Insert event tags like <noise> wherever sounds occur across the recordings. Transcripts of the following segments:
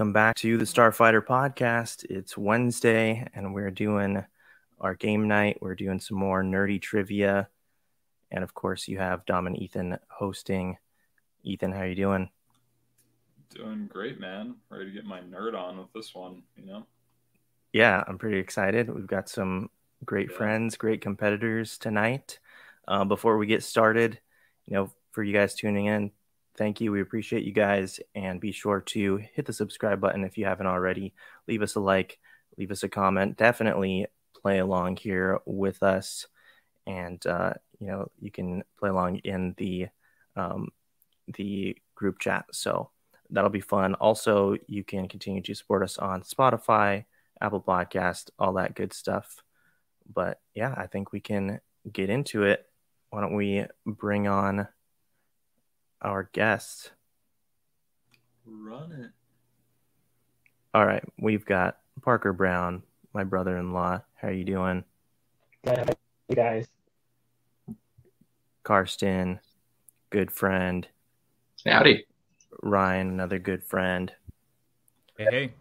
Welcome back to the Starfighter podcast. It's Wednesday and we're doing our game night. We're doing some more nerdy trivia. And of course, you have Dom and Ethan hosting. Ethan, how are you doing? Doing great, man. Ready to get my nerd on with this one, you know? Yeah, I'm pretty excited. We've got some great Yeah. friends, great competitors tonight. Uh, before we get started, you know, for you guys tuning in, thank you. We appreciate you guys. And be sure to hit the subscribe button if you haven't already. Leave us a like, leave us a comment. Definitely play along here with us. And, uh, you know, you can play along in the, um, the group chat. So that'll be fun. Also, you can continue to support us on Spotify, Apple Podcast, all that good stuff. But yeah, I think we can get into it. Why don't we bring on our guests? Run it. All right, we've got Parker Brown, my brother-in-law. How are you doing? Good. You guys. Karsten, good friend. Howdy. Ryan, another good friend. Hey, hey.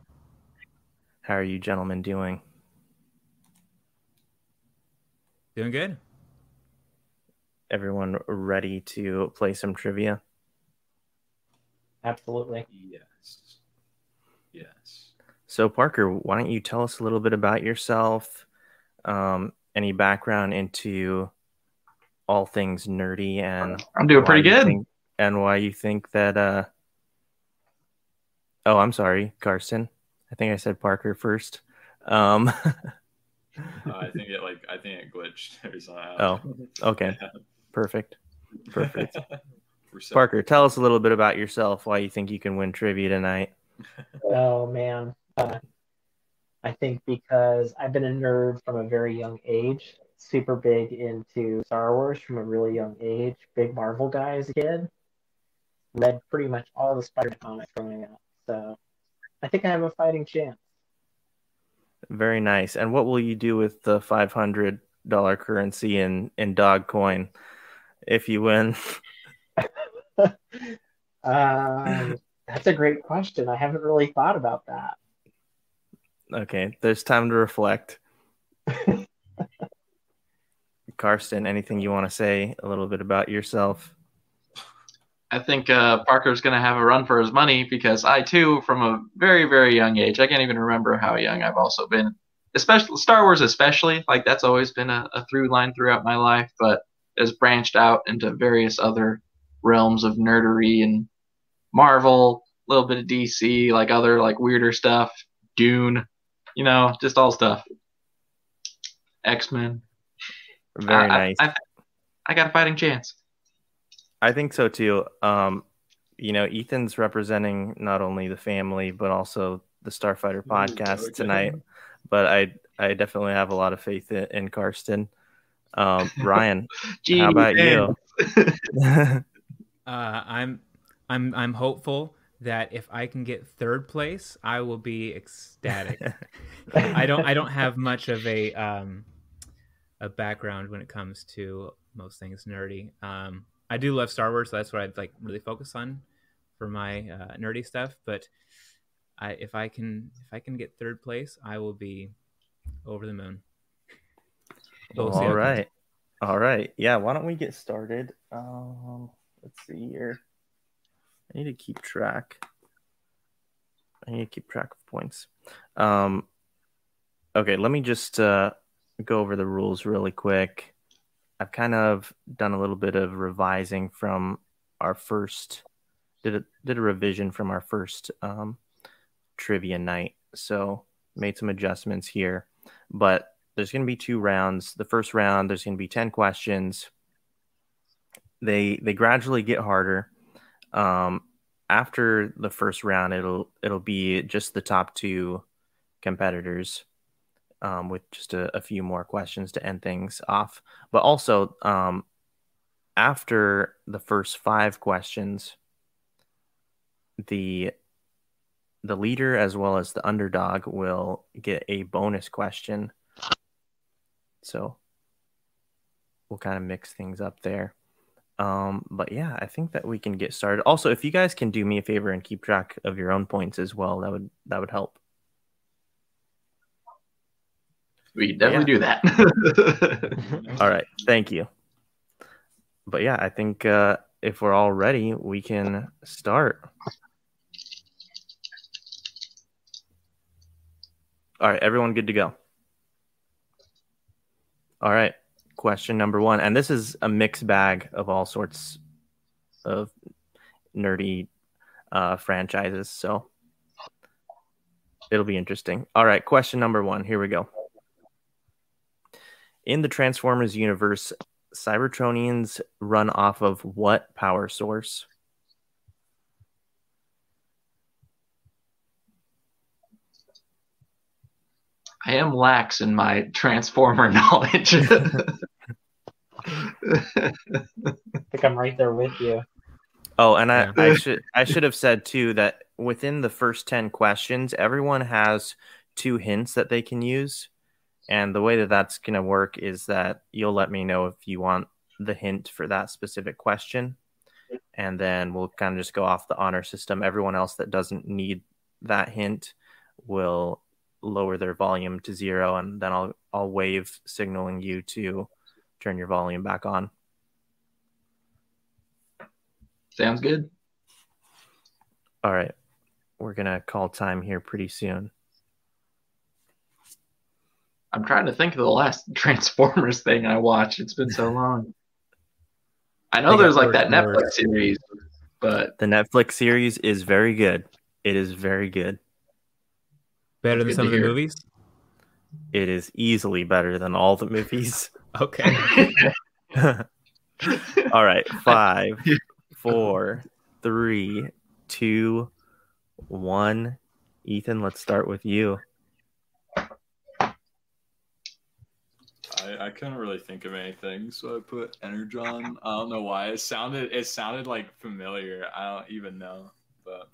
How are you gentlemen doing? Doing good? Everyone ready to play some trivia? Absolutely. Yes. Yes. So, Parker, why don't you tell us a little bit about yourself? Um, any background into all things nerdy and I'm doing pretty good. think- and why you think that? Uh... Oh, I'm sorry, Karsten. I think I said Parker first. Um, Uh, I think it like I think it glitched <laughs> or something. Oh, okay, <laughs> perfect. Perfect. <laughs> Percent. Parker, tell us a little bit about yourself. Why you think you can win trivia tonight? Oh man. Uh, I think because I've been a nerd from a very young age, super big into Star Wars from a really young age, big Marvel guy as a kid. Read pretty much all the Spider-Man comics growing up. So I think I have a fighting chance. Very nice. And what will you do with the five hundred dollar currency in in dog coin if you win? <laughs> <laughs> um, that's a great question. I haven't really thought about that. Okay, there's time to reflect. <laughs> Karsten, anything you want to say a little bit about yourself? I think uh, Parker's going to have a run for his money because I, too, from a very, very young age, I can't even remember how young I've also been, especially Star Wars, especially. Like, that's always been a, a through line throughout my life, but has branched out into various other realms of nerdery and Marvel, a little bit of DC, like other, like, weirder stuff, Dune, you know, just all stuff. X Men. Very I, nice. I, I, I got a fighting chance. I think so too. Um, you know, Ethan's representing not only the family but also the Starfighter podcast okay. tonight. But I, I definitely have a lot of faith in, in Karsten. Um, Ryan, Gee, <laughs> how about man. you? <laughs> Uh, I'm I'm I'm hopeful that if I can get third place, I will be ecstatic. <laughs> I don't I don't have much of a um a background when it comes to most things nerdy. Um I do love Star Wars, so that's what I'd like really focus on for my uh, nerdy stuff, but I if I can if I can get third place, I will be over the moon. We'll All right. All right. Yeah, why don't we get started? Um, let's see here. I need to keep track. I need to keep track of points. Um, okay, let me just uh, go over the rules really quick. I've kind of done a little bit of revising from our first did a did a revision from our first um, trivia night, so made some adjustments here. But there's going to be two rounds. The first round, there's going to be ten questions. They they gradually get harder. Um, after the first round, it'll it'll be just the top two competitors, um, with just a, a few more questions to end things off. But also, um, after the first five questions, the the leader as well as the underdog will get a bonus question. So we'll kind of mix things up there. Um, but yeah, I think that we can get started. Also, if you guys can do me a favor and keep track of your own points as well, that would that would help. We can definitely do that. <laughs> All right, thank you. But yeah, I think uh, if we're all ready, we can start. All right, everyone good to go? All right, question number one. And this is a mixed bag of all sorts of nerdy uh, franchises. So it'll be interesting. All right, question number one. Here we go. In the Transformers universe, Cybertronians run off of what power source? I am lax in my Transformer <laughs> knowledge. I think I'm right there with you. Oh, and I, I should I should have said too that within the first ten questions, everyone has two hints that they can use, and the way that that's gonna work is that you'll let me know if you want the hint for that specific question, and then we'll kind of just go off the honor system. Everyone else that doesn't need that hint will lower their volume to zero, and then I'll I'll wave signaling you to turn your volume back on. Sounds good. All right. We're going to call time here pretty soon. I'm trying to think of the last <laughs> Transformers thing I watched. It's been so long. I know got there's like that. Netflix series, but The Netflix series is very good. It is very good. Better than some of the hear. movies. It is easily better than all the movies. <laughs> Okay. <laughs> all right. Five, four, three, two, one. Ethan, let's start with you. I, I couldn't really think of anything, so I put Energon. I don't know why. It sounded it sounded like familiar. I don't even know. But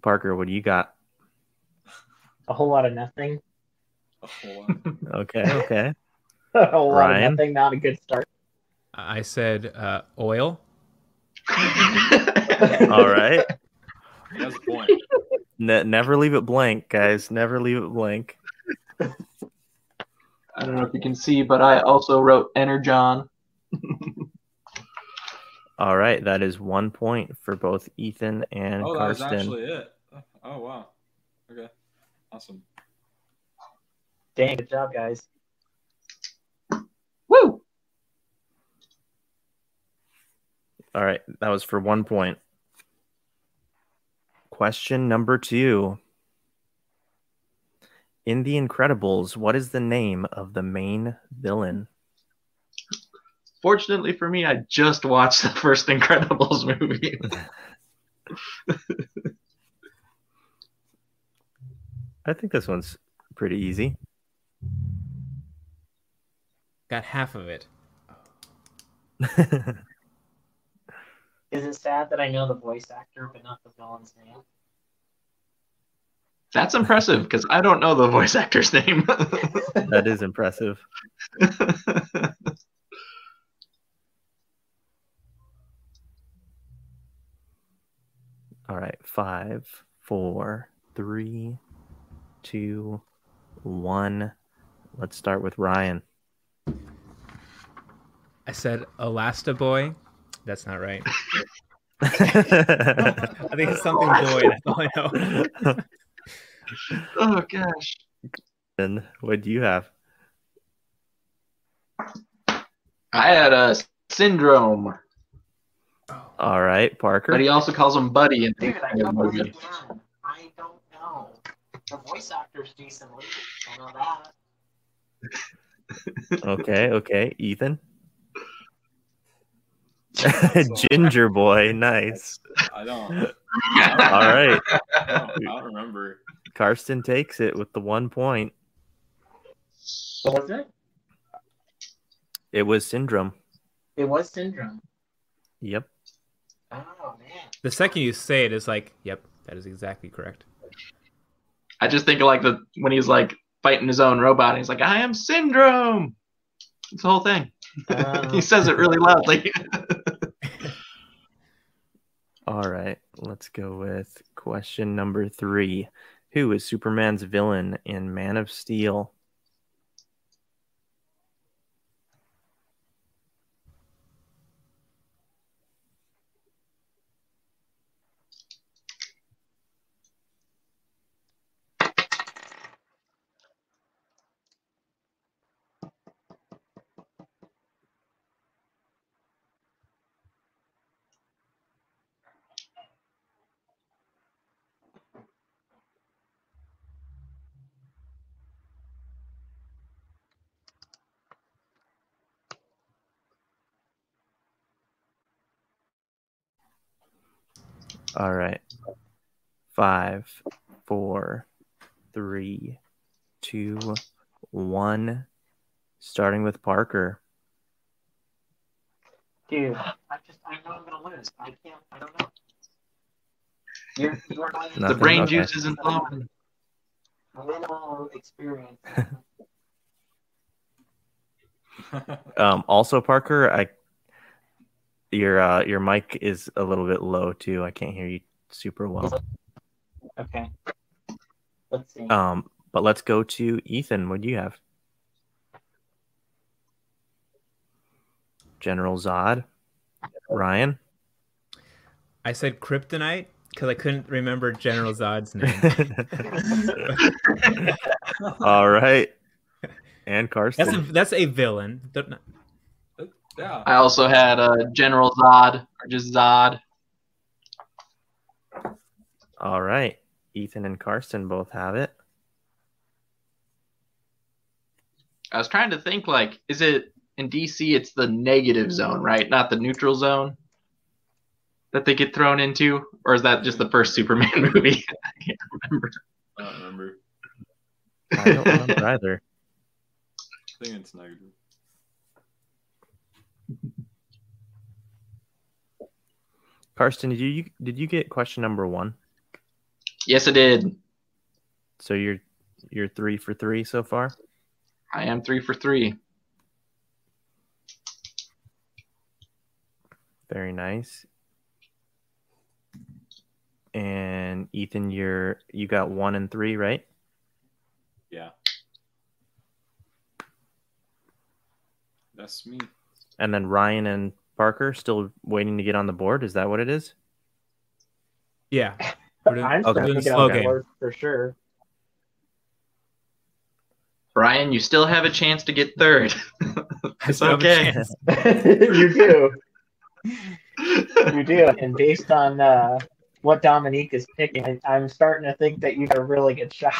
Parker, what do you got? A whole lot of nothing. <laughs> a whole lot. <laughs> Okay. Okay. a whole lot of nothing. Not a good start. I said uh, oil. <laughs> All right. He has a point. Ne- never leave it blank, guys. Never leave it blank. I don't know if you can see, but I also wrote Energon. All right. That is one point for both Ethan and Oh, that was Karsten. actually it. Oh wow. Okay. Awesome. Dang, good job, guys. Woo! All right, that was for one point. Question number two. In The Incredibles, what is the name of the main villain? Fortunately for me, I just watched the first Incredibles movie. <laughs> I think this one's pretty easy. Got half of it. <laughs> Is it sad that I know the voice actor but not the villain's name? That's impressive because I don't know the voice actor's name. <laughs> that is impressive. <laughs> All right, five, four, three, two, one. Let's start with Ryan. I said Elastaboy. That's not right. I <laughs> I think it's something boy. That's all I know. <laughs> oh gosh. And what do you have? I had a syndrome, All right, Parker. but he also calls him Buddy in Dude, I the movie. again. I don't know. The voice actor's decently. I know that. <laughs> Okay, okay. Ethan. <laughs> <laughs> Ginger boy, nice. I don't. All right. I don't, I don't remember. Karsten takes it with the one point. What was it? It was syndrome. It was syndrome. Yep. Oh man. The second you say it, it's like, yep, that is exactly correct. I just think of like the when he's like fighting his own robot, and he's like, "I am Syndrome." It's the whole thing. <laughs> He says it really loudly. <laughs> All right, let's go with question number three. Who is Superman's villain in Man of Steel? All right. Five, four, three, two, one. Starting with Parker. Dude, I just I know I'm gonna lose. I can't. I don't know. You're, you're my The brain Okay. juice isn't flowing. minimal experience. <laughs> Um, also, Parker, I your uh, your mic is a little bit low too. I can't hear you super well. Okay. Let's see. Um, but let's go to Ethan. What do you have? General Zod, Ryan. I said kryptonite because I couldn't remember General Zod's name. <laughs> <laughs> All right, and Karsten. That's a that's a villain. Don't- yeah. I also had uh, General Zod, or just Zod. All right, Ethan and Karsten both have it. I was trying to think, like, is it in DC? It's the negative zone, right? Not the neutral zone that they get thrown into, or is that just the first Superman <laughs> movie? I can't remember. I don't remember. I don't remember either. I think it's negative. Karsten, did you did you get question number one? yes, I did. So you're you're three for three so far. I am three for three. Very nice. And Ethan, you're you got one and three, right? Yeah. That's me. And then Ryan and Parker still waiting to get on the board. Is that what it is? Yeah. <laughs> We're doing- I'm okay. starting to Slow on the game. board for sure. Brian, you still have a chance to get third. <laughs> It's still have a okay. <laughs> you do. You do. And based on uh, what Dominique is picking, I, I'm starting to think that you got a really good shot.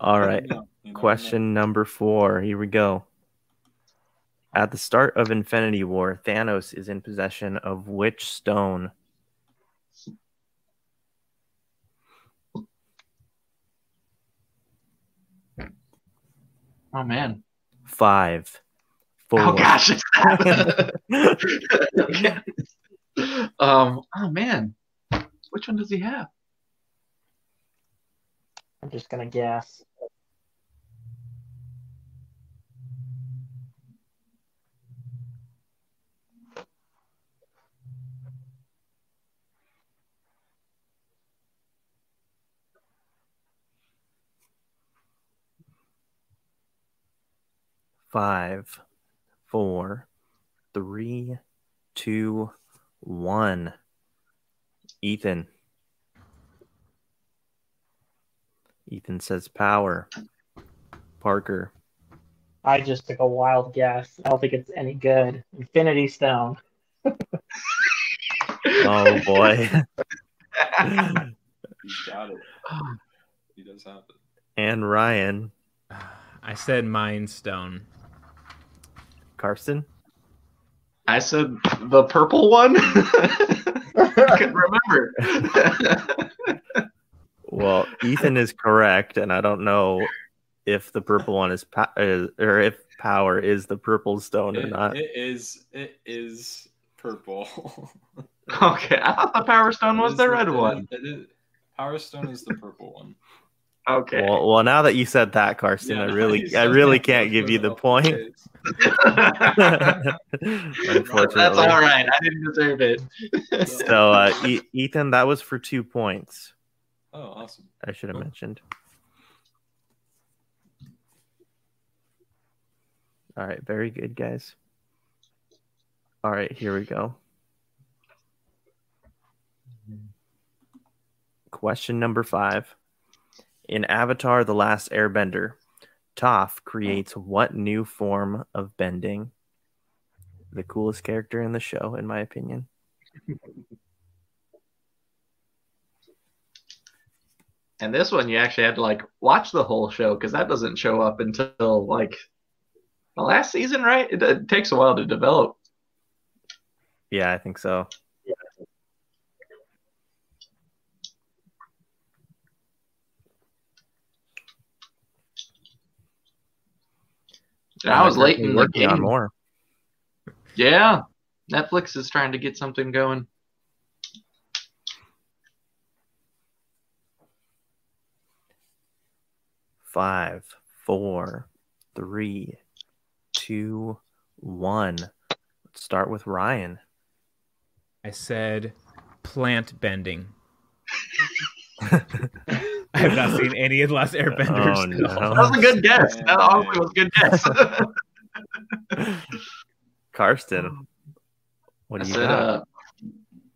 All right. You know, you know, Question number four. Here we go. At the start of Infinity War, Thanos is in possession of which stone? oh man. Five, four, Oh gosh. it's that. Okay. um. Oh man. Which one does he have? I'm just gonna guess. Five, four, three, two, one. Ethan. Ethan says power. Parker. I just took a wild guess. I don't think it's any good. Infinity Stone. <laughs> Oh boy. <laughs> He's got it. <sighs> He does have it. and Ryan. I said Mind Stone. Karsten. I said the purple one. <laughs> I can't remember. <laughs> Well, Ethan is correct, and I don't know if the purple one is, pa- is or if power is the purple stone or not. it is. It is purple. <laughs> okay, I thought the Power Stone It was is the red it one. is- it is- Power Stone is the purple one. Okay. Well, well, now that you said that, Karsten, Yeah, I really, I really can't give you the <laughs> point. Unfortunately. That's all right. I didn't deserve it. <laughs> So, uh, e- Ethan, that was for two points. Oh, awesome. I should have mentioned. All right, very good, guys. All right, here we go. Question number five. In Avatar The Last Airbender, Toph creates what new form of bending? The coolest character in the show, in my opinion. <laughs> And this one, you actually had to like watch the whole show because that doesn't show up until like the last season, right? It, it takes a while to develop. Yeah, I think so. I was late in the working on more. Yeah, Netflix is trying to get something going. Five, four, three, two, one. Let's start with Ryan. I said plant bending. <laughs> I have not seen any of the last Airbenders. Oh, <laughs> no. That was a good guess. That honestly was a good guess. <laughs> Karsten, what I do you said got? uh,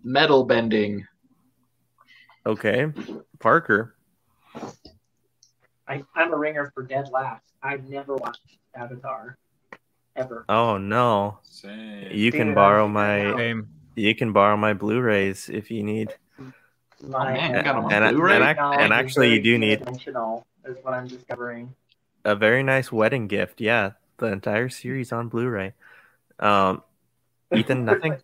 metal bending. Okay, Parker. I, I'm a ringer for dead last. I've never watched Avatar, ever. Oh no, Same. you can Dude, borrow my Same. you can borrow my Blu-rays if you need. My, man, you got 'em on And, Blu-ray? and, ac- and actually, you do need two-dimensional, is what I'm discovering. a very nice wedding gift. Yeah, the entire series on Blu-ray. Um, Ethan, <laughs> nothing.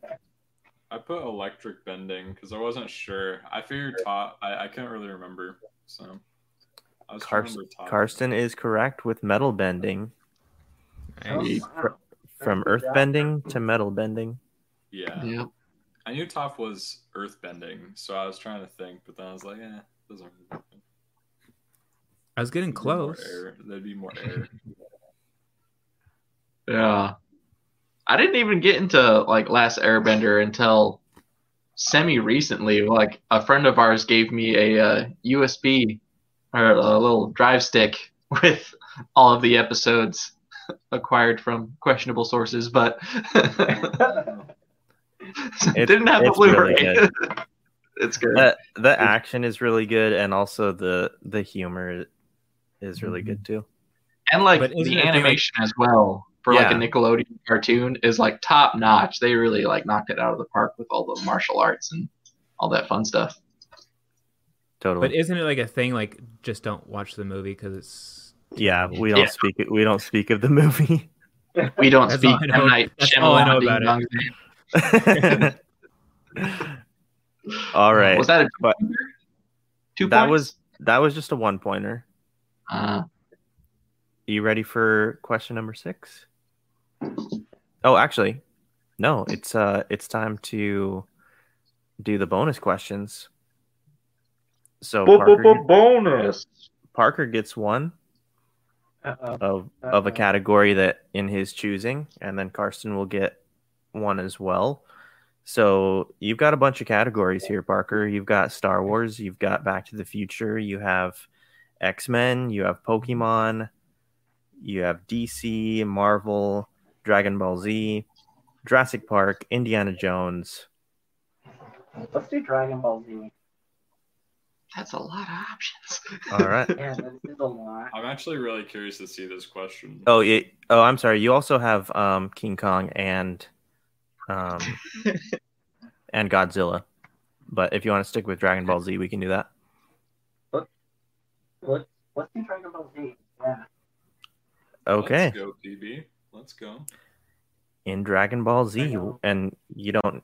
I put electric bending because I wasn't sure. I figured Toph. I, I couldn't really remember. So I was trying to Toph. Karsten is correct with metal bending, Nice. Oh, wow. from earth bending to metal bending. Yeah. Yeah. I knew Toph was earthbending, so I was trying to think, but then I was like, eh, doesn't really I was getting There'd be more close. air. There'd be more air. <laughs> Yeah. I didn't even get into like Last Airbender until semi recently. Like a friend of ours gave me a uh, USB or a little drive stick <laughs> with all of the episodes acquired from questionable sources, but <laughs> <laughs> didn't have the it's really Blu-ray. good. <laughs> it's good. The the action is really good, and also the the humor is really good mm-hmm. too. and like But the it like- animation as well for like a Nickelodeon cartoon is like top notch. They really like knocked it out of the park with all the martial arts and all that fun stuff. Totally. But isn't it like a thing like just don't watch the movie because it's yeah, we don't Yeah. speak. We don't speak of the movie. <laughs> We don't That's speak all I know- M Night that's all I know about it. Dong. <laughs> All right. Was that a But two that points? was that was just a one pointer. Uh, you ready for question number six? Oh, actually, no. It's uh, it's time to do the bonus questions. So Parker, bonus. Parker gets one Uh-oh. of of a category that in his choosing, and then Karsten will get one as well. So you've got a bunch of categories here, Parker. You've got Star Wars, you've got Back to the Future, you have X Men, you have Pokemon, you have DC, Marvel, Dragon Ball Z, Jurassic Park, Indiana Jones. Let's do Dragon Ball Z. That's a lot of options. <laughs> All right. Yeah, this is a lot. I'm actually really curious to see this question. Oh, it, oh, I'm sorry. You also have um, King Kong and um, <laughs> and Godzilla. But if you want to stick with Dragon Ball Z, we can do that. Let's, let's do Dragon Ball Z. Yeah. Okay. Let's go, PB. Let's go. In Dragon Ball Z, and you don't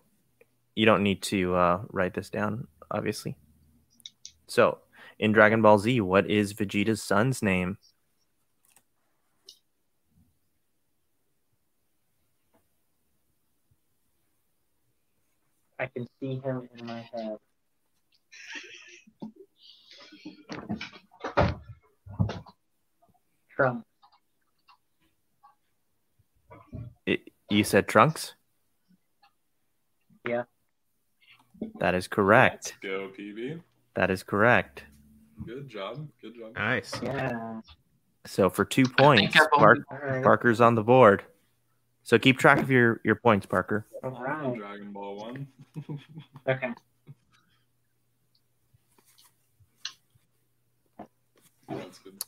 you don't need to uh, write this down, obviously. So, in Dragon Ball Z, what is Vegeta's son's name? I can see him in my head. Trunks. It, you said Trunks? Yeah. That is correct. Let's go, PB. That is correct. Good job. Good job. Nice. Yeah. So for two points, Park, only- All right. Parker's on the board. So keep track of your, your points, Parker. All right. Dragon Ball One. <laughs> Okay. That's good.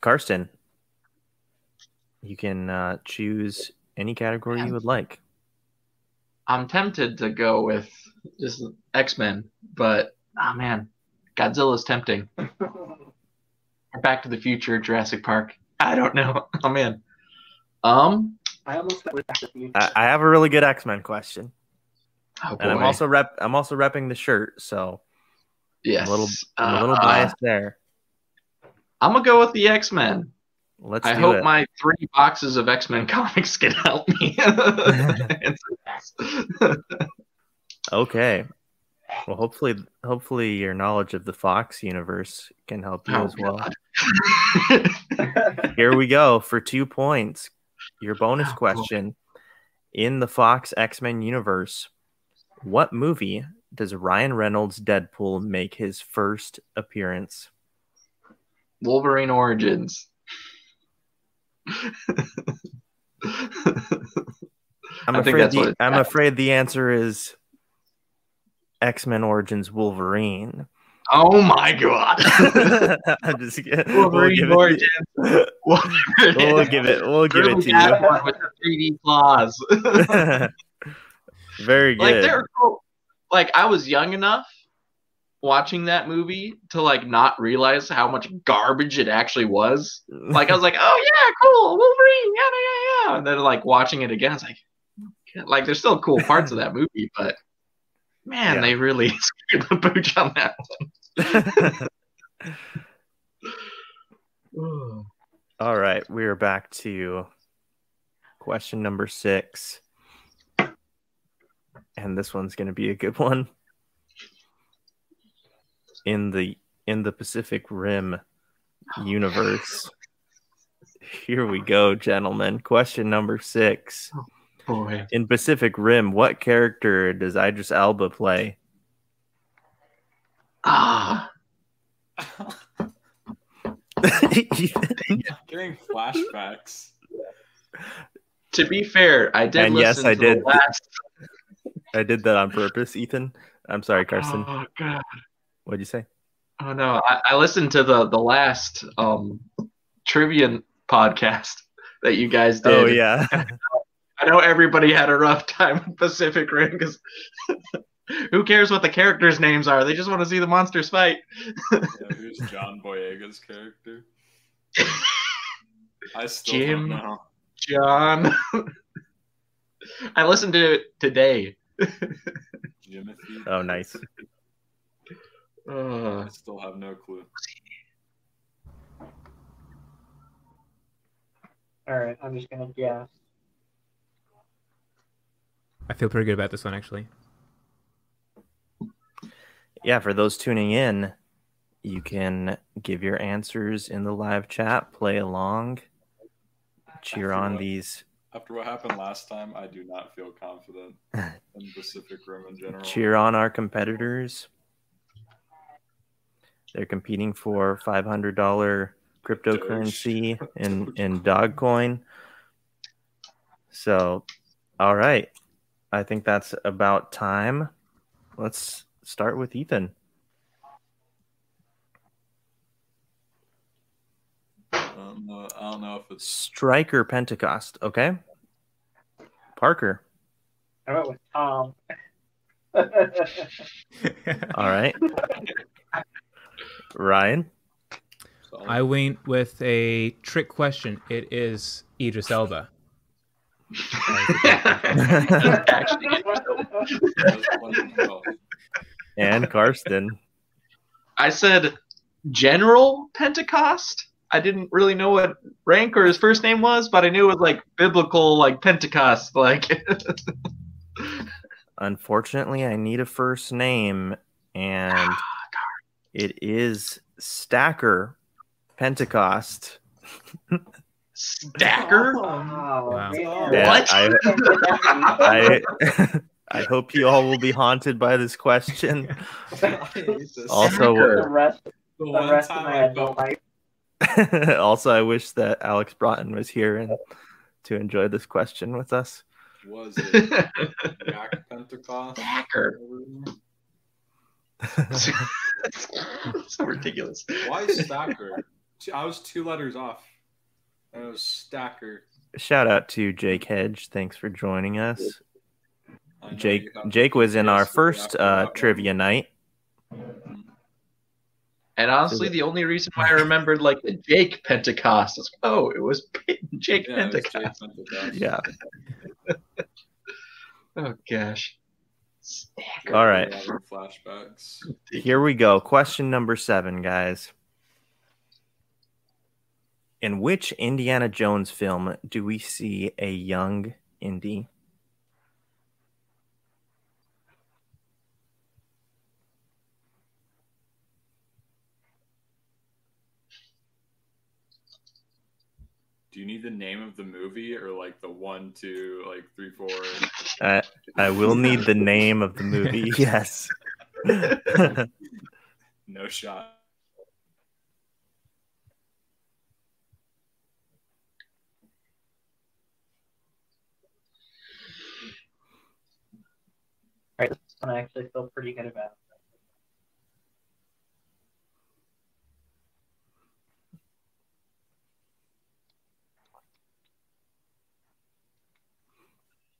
Karsten, you can uh, choose any category you would like. I'm tempted to go with just X Men, but ah man, Godzilla's tempting. <laughs> Back to the Future, Jurassic Park. I don't know. <laughs> Oh man. Um. I almost went Back to the Future. I, I have a really good X Men question, Oh and I'm also rep. I'm also repping the shirt, so yes. I'm a little I'm a little Uh, biased there. I'm gonna go with the X Men. Let's I do hope it. my three boxes of X Men <laughs> comics can help me. <laughs> Okay. Well, hopefully, hopefully your knowledge of the Fox universe can help you Oh, as well. <laughs> Here we go for two points. Your bonus Oh, boy. question: In the Fox X Men universe, what movie does Ryan Reynolds Deadpool make his first appearance? Wolverine Origins. I'm afraid the, I'm afraid the answer is X Men Origins Wolverine. Oh my god. <laughs> I'm just kidding. Wolverine we'll give it, it we'll give it. We'll give it to you. with the 3D claws. <laughs> Very like good. they're cool. Like I was young enough watching that movie to like not realize how much garbage it actually was. Like I was like, oh yeah, cool, Wolverine, yada yada yada. And then like watching it again, I was like, like there's still cool parts of that movie, but man, Yeah. they really <laughs> screwed the pooch on that one. <laughs> All right, we are back to question number six. And this one's going to be a good one. In the in the Pacific Rim universe. Here we go, gentlemen. Question number 6. Boy. In Pacific Rim, what character does Idris Elba play? Ah, <laughs> Getting flashbacks. to be fair, I did And yes, I to did. last I did that on purpose, Ethan. I'm sorry, Karsten. Oh god. What'd you say? Oh no, I, I listened to the the last um trivia podcast <laughs> that you guys did. Oh yeah. I know everybody had a rough time with Pacific Rim because <laughs> who cares what the characters' names are? They just want to see the monsters fight. Yeah, who's John Boyega's character? <laughs> I still Jim. don't know. John. <laughs> I listened to it today. Jimothy. Oh nice. Uh, I still have no clue. All right, I'm just gonna guess. I feel pretty good about this one actually. yeah, for those tuning in, you can give your answers in the live chat, play along, cheer on these, After what happened last time, I do not feel confident <laughs> in the Pacific Rim in general. cheer on our competitors. They're competing for five hundred dollar cryptocurrency in <laughs> in Dogcoin. So, all right, I think that's about time. Let's start with Ethan. I don't know, I don't know if it's Striker Pentecost. Okay. Parker. I went with Tom. <laughs> All right. Ryan. I went with a trick question. It is Idris Elba. <laughs> And Karsten. I said General Pentecost. I didn't really know what rank or his first name was, but I knew it was like biblical, like Pentecost. Like, <laughs> Unfortunately, I need a first name, and ah, it is Stacker Pentecost. <laughs> Stacker. Oh, Wow. man. Yeah, What? I, I, I, I hope you all will be haunted by this question. <laughs> Also, the rest, the the rest of my I adult life. <laughs> also, I wish that Alex Broughton was here and to enjoy this question with us. was it Jack Pentecost? Stacker. <laughs> so ridiculous. Why Stacker? I was two letters off. And it was Stacker. Shout out to Jake Hedge. Thanks for joining us. Jake Jake was in our first uh, trivia night. And honestly, the only reason why I <laughs> remembered like the Jake Pentecost is oh, it was <laughs> Jake Yeah, it was Jake Pentecost. Pentecost. Yeah. <laughs> Oh gosh. Stacker. All right. Flashbacks. Here we go. Question number seven, guys. In which Indiana Jones film do we see a young Indy? Do you need the name of the movie or like the one, two, like three, four? Uh, I will need the name of the movie. <laughs> Yes. <laughs> No shot. Right, one I actually feel pretty good about. It.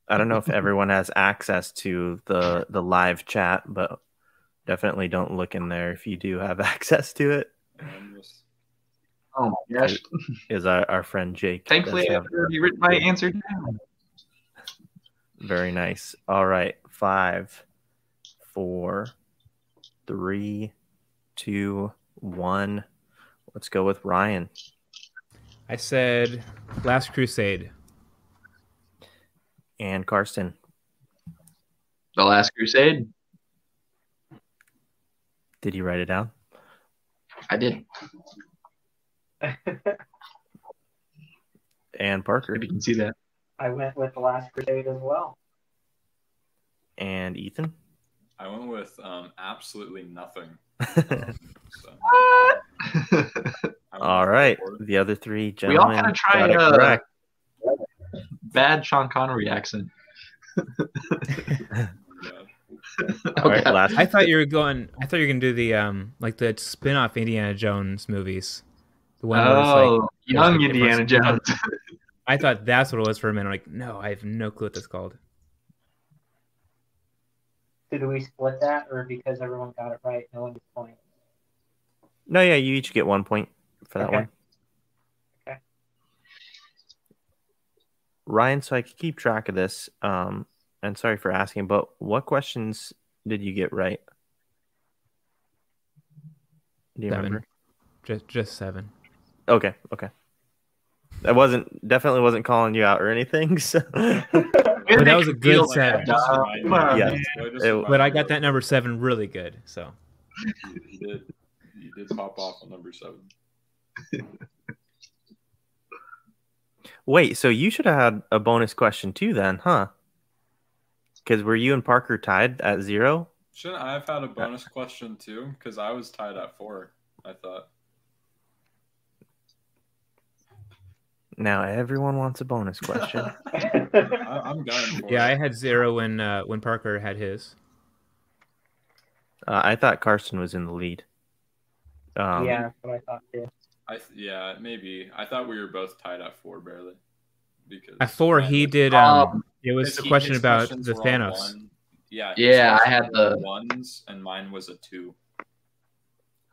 I don't know if everyone has access to the the live chat, but definitely don't look in there if you do have <laughs> access to it. Oh my gosh. <laughs> Is our, our friend Jake? Thankfully, does I've have- already written my answer down. Very nice. All right. Five, four, three, two, one. Let's go with Ryan. I said Last Crusade. And Karsten. The Last Crusade. Did you write it down? I did. <laughs> And Parker. If you can see that. I went with the Last Crusade as well. And Ethan. I went with um, absolutely nothing. <laughs> So, What? I went All with right. four. The other three gentlemen. We all gentlemen. gotta try, got it uh, correct. Bad Sean Connery accent. <laughs> Yeah. <laughs> All right. Okay. Last. I thought you were going. I thought you were gonna do the um like the spin-off Indiana Jones movies. The one where it's like Oh, young like- Indiana Jones. I thought that's what it was for a minute. I'm like, no, I have no clue what that's called. So do we split that, or because everyone got it right, no one gets point? No, yeah, you each get one point for that Okay. one. Okay. Ryan, so I could keep track of this. Um, and sorry for asking, but what questions did you get right? Do you Seven. remember? Just just seven. Okay, okay. I wasn't definitely wasn't calling you out or anything. <laughs> So <laughs> But that was a good Feel set. bad, dog. Yeah. It- But I got that number seven really good. So You did. You did pop off on number seven. wait, so you should have had a bonus question too, then, huh? Because were you and Parker tied at zero? Shouldn't I have had a uh, bonus question too? Because I was tied at four. I thought. Now everyone wants a bonus question. <laughs> <laughs> I, I'm going for yeah, I had zero when uh, when Parker had his. uh, I thought Karsten was in the lead. Um, yeah, that's what I thought too. I th- yeah, maybe. I thought we were both tied at four, barely. Because At four, he was- did. Um, Um, it was because a question about the Thanos. one. Yeah. Yeah, I had the- ones, and mine was a two.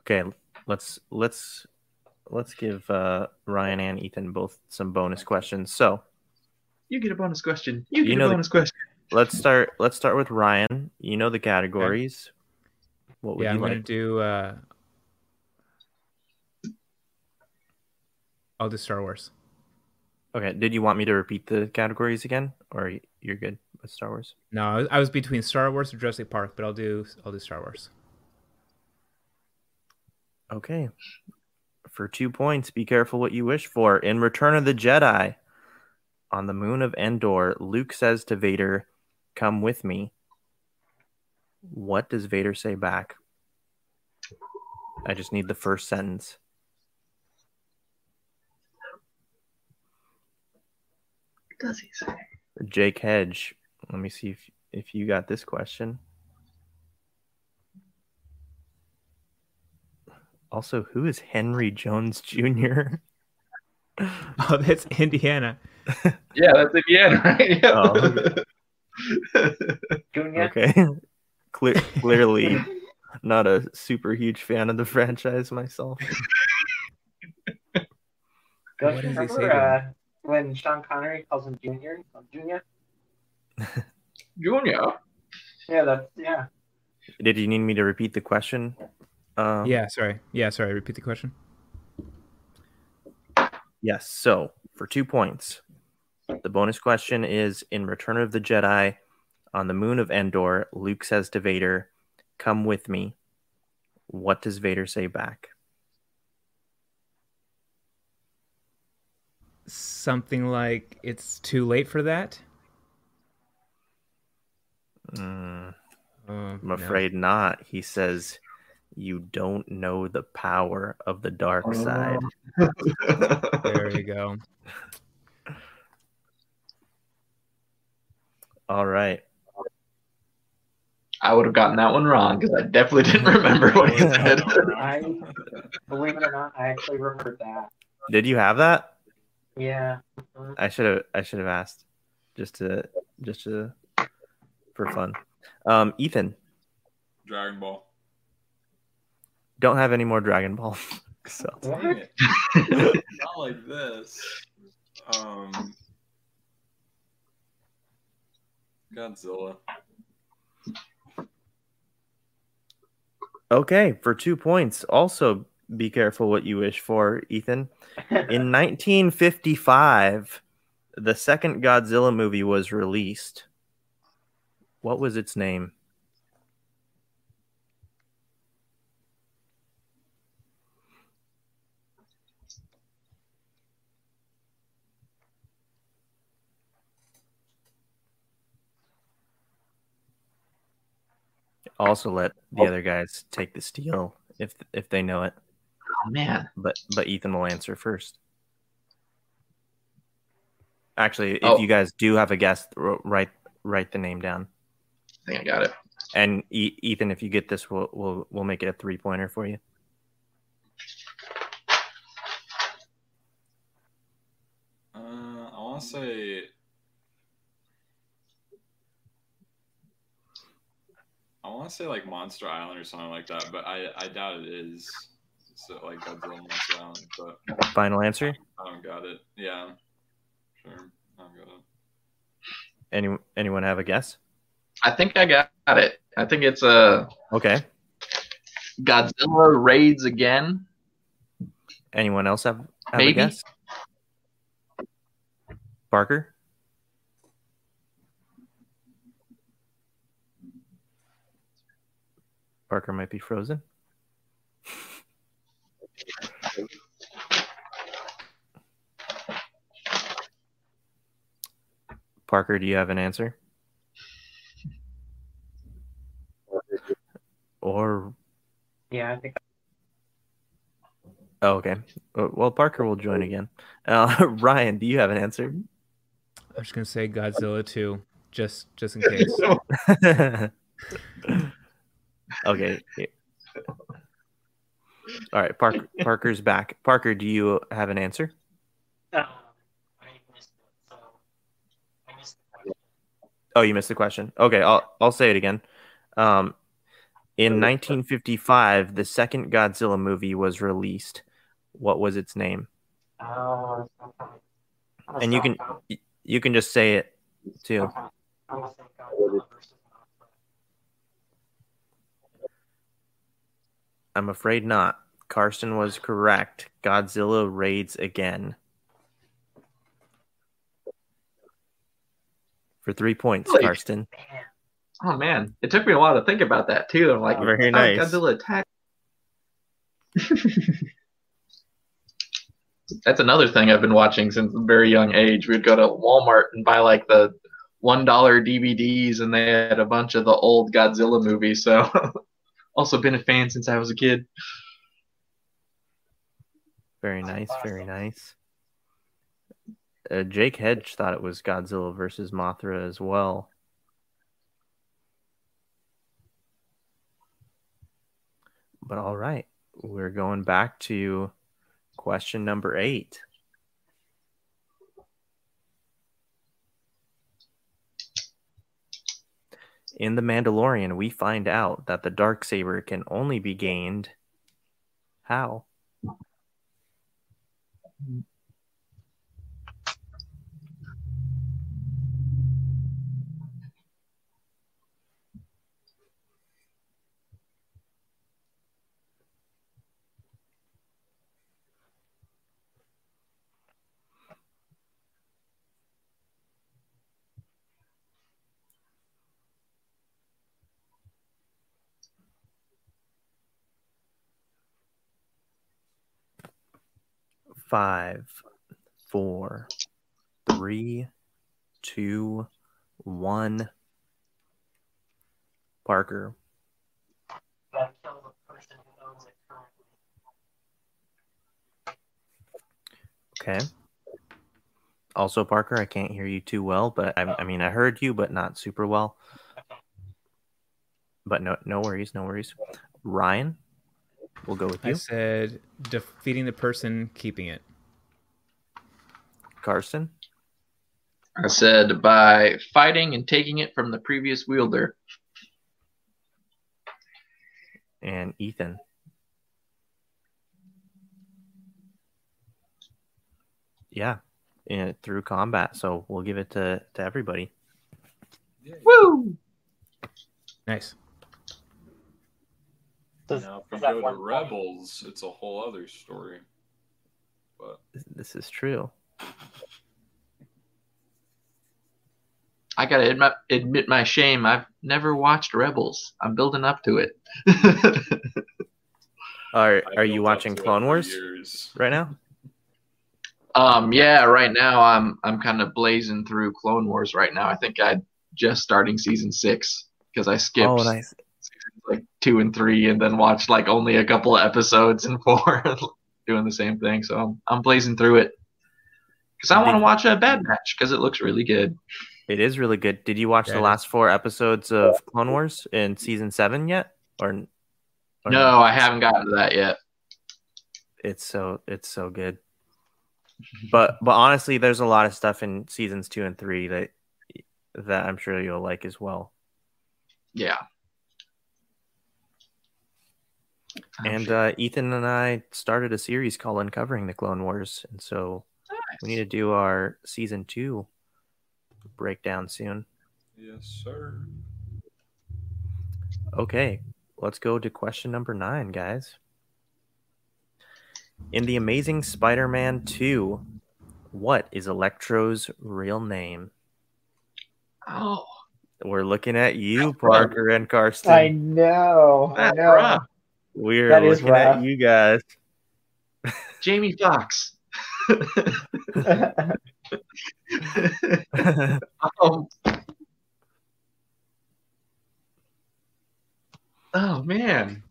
Okay, let's let's let's give uh, Ryan and Ethan both some bonus questions. So You get a bonus question. You You get know a the- bonus question. let's start. Let's start with Ryan. You know the categories. What would Yeah, you I'm like? gonna do. Uh, I'll do Star Wars. Okay. Did you want me to repeat the categories again, or you're good with Star Wars? No, I was, between Star Wars or Jurassic Park, but I'll do I'll do Star Wars. Okay. For two points. Be careful what you wish for. In Return of the Jedi, on the moon of Endor, Luke says to Vader, Come with me. What does Vader say back? I just need the first sentence. What does he say? Jake Hedge. Let me see if if you got this question. Also, who is Henry Jones Jr.? <laughs> Oh, that's Indiana. <laughs> Yeah, that's Indiana, right? <laughs> Yeah. Oh, Junior. Okay. Cle- clearly not a super huge fan of the franchise myself. Don't What you does say remember uh, when Sean Connery calls him Junior? Junior? Junior. Yeah, that's yeah. Did you need me to repeat the question? Um, Yeah, sorry. Yeah, sorry. Repeat the question. Yes. So for two points, the bonus question is in Return of the Jedi, on the moon of Endor, Luke says to Vader, "Come with me." What does Vader say back? Something like it's too late for that. Mm, Oh, I'm no. afraid not. He says, "You don't know the power of the dark side." There you go. <laughs> All right. I would have gotten that one wrong because I definitely didn't remember what he <laughs> said. I believe it or not, I actually remembered that. Did you have that? Yeah. I should have. I should have asked, just to, just to, for fun. Um, Ethan, Dragon Ball. Don't have any more Dragon Ball. <laughs> so Dang it. <laughs> Not like this. Um, Godzilla. okay, for two points. Also, be careful what you wish for, Ethan. <laughs> In 1955, the second Godzilla movie was released. What was its name? Also, let the other guys take the steal if if they know it. Oh man, But but Ethan will answer first. Actually, if Oh. you guys do have a guess, r- write write the name down. I think I got it. And e- Ethan, if you get this, we'll we'll we'll make it a three pointer for you. Uh, I want to say. Want to say like Monster Island or something like that, but I I doubt it is. So like Godzilla Monster Island, but Final answer. I don't got it. Yeah, sure, I don't got it. Any anyone have a guess? I think I got it. I think it's uh, Okay. Godzilla raids again. Anyone else have, have Maybe. a guess? Parker. Parker might be frozen. Parker, do you have an answer? Or yeah, I think oh, okay, well Parker will join again. Uh, <laughs> Ryan, do you have an answer? I'm just gonna say Godzilla 2, just just in case. <laughs> okay. All right, Parker. Parker's back. Parker, do you have an answer? uh, it. So I missed the question. Oh, you missed the question. Okay, I'll I'll say it again. Um, in 1955, the second Godzilla movie was released. What was its name? Gonna And you can you can just say it too. Okay. I'm gonna say Godzilla versus Mothra. I'm afraid not. Karsten was correct. Godzilla raids again. For three points? Karsten. Man, Oh man, it took me a while to think about that too. I'm like, Very oh, nice. Godzilla attack. <laughs> That's another thing I've been watching since a very young age. We'd go to Walmart and buy like the one dollar DVDs, and they had a bunch of the old Godzilla movies. So, <laughs> also been a fan since I was a kid. Very nice, very nice. Uh, Jake Hedge thought it was Godzilla versus Mothra as well. But all right, we're going back to question number eight. In The Mandalorian, we find out that the dark saber can only be gained how? Mm. Five, four, three, two, one. Parker. Okay. Also, Parker, I can't hear you too well, but I, I mean, I heard you, but not super well. But no, no worries, no worries. Ryan, we'll go with you. I said defeating the person keeping it. Karsten, I said by fighting and taking it from the previous wielder. and Ethan. Yeah, yeah, through combat. So we'll give it to, to everybody. Woo! Nice. Does, Now, if is we go to one point? Rebels, it's a whole other story. But This, this is true. I gotta admit, admit my shame. I've never watched Rebels. I'm building up to it. <laughs> Are are you watching Clone Wars years. right now? um, yeah, right now I'm I'm kind of blazing through Clone Wars right now. I think I'm just starting season six because I skipped Oh, nice. Seasons like two and three, and then watched like only a couple of episodes and <laughs> four, doing the same thing. So I'm, I'm blazing through it because I want to watch a Bad Batch because it looks really good. It is really good. Did you watch Yeah, the last four episodes of Clone Wars in season seven yet? Or, or No, I haven't gotten to that yet. It's so it's so good. But but honestly, there's a lot of stuff in seasons two and three that that I'm sure you'll like as well. Yeah. And uh, Ethan and I started a series called Uncovering the Clone Wars, and so we need to do our season two breakdown soon. Yes, sir. Okay, let's go to question number nine, guys. In The Amazing Spider Man 2, what is Electro's real name? Oh, We're looking at you, Parker and Karsten. I know. I That's know. Rough. We're That is looking at you guys. Jamie Foxx. oh. <laughs> <laughs> oh man.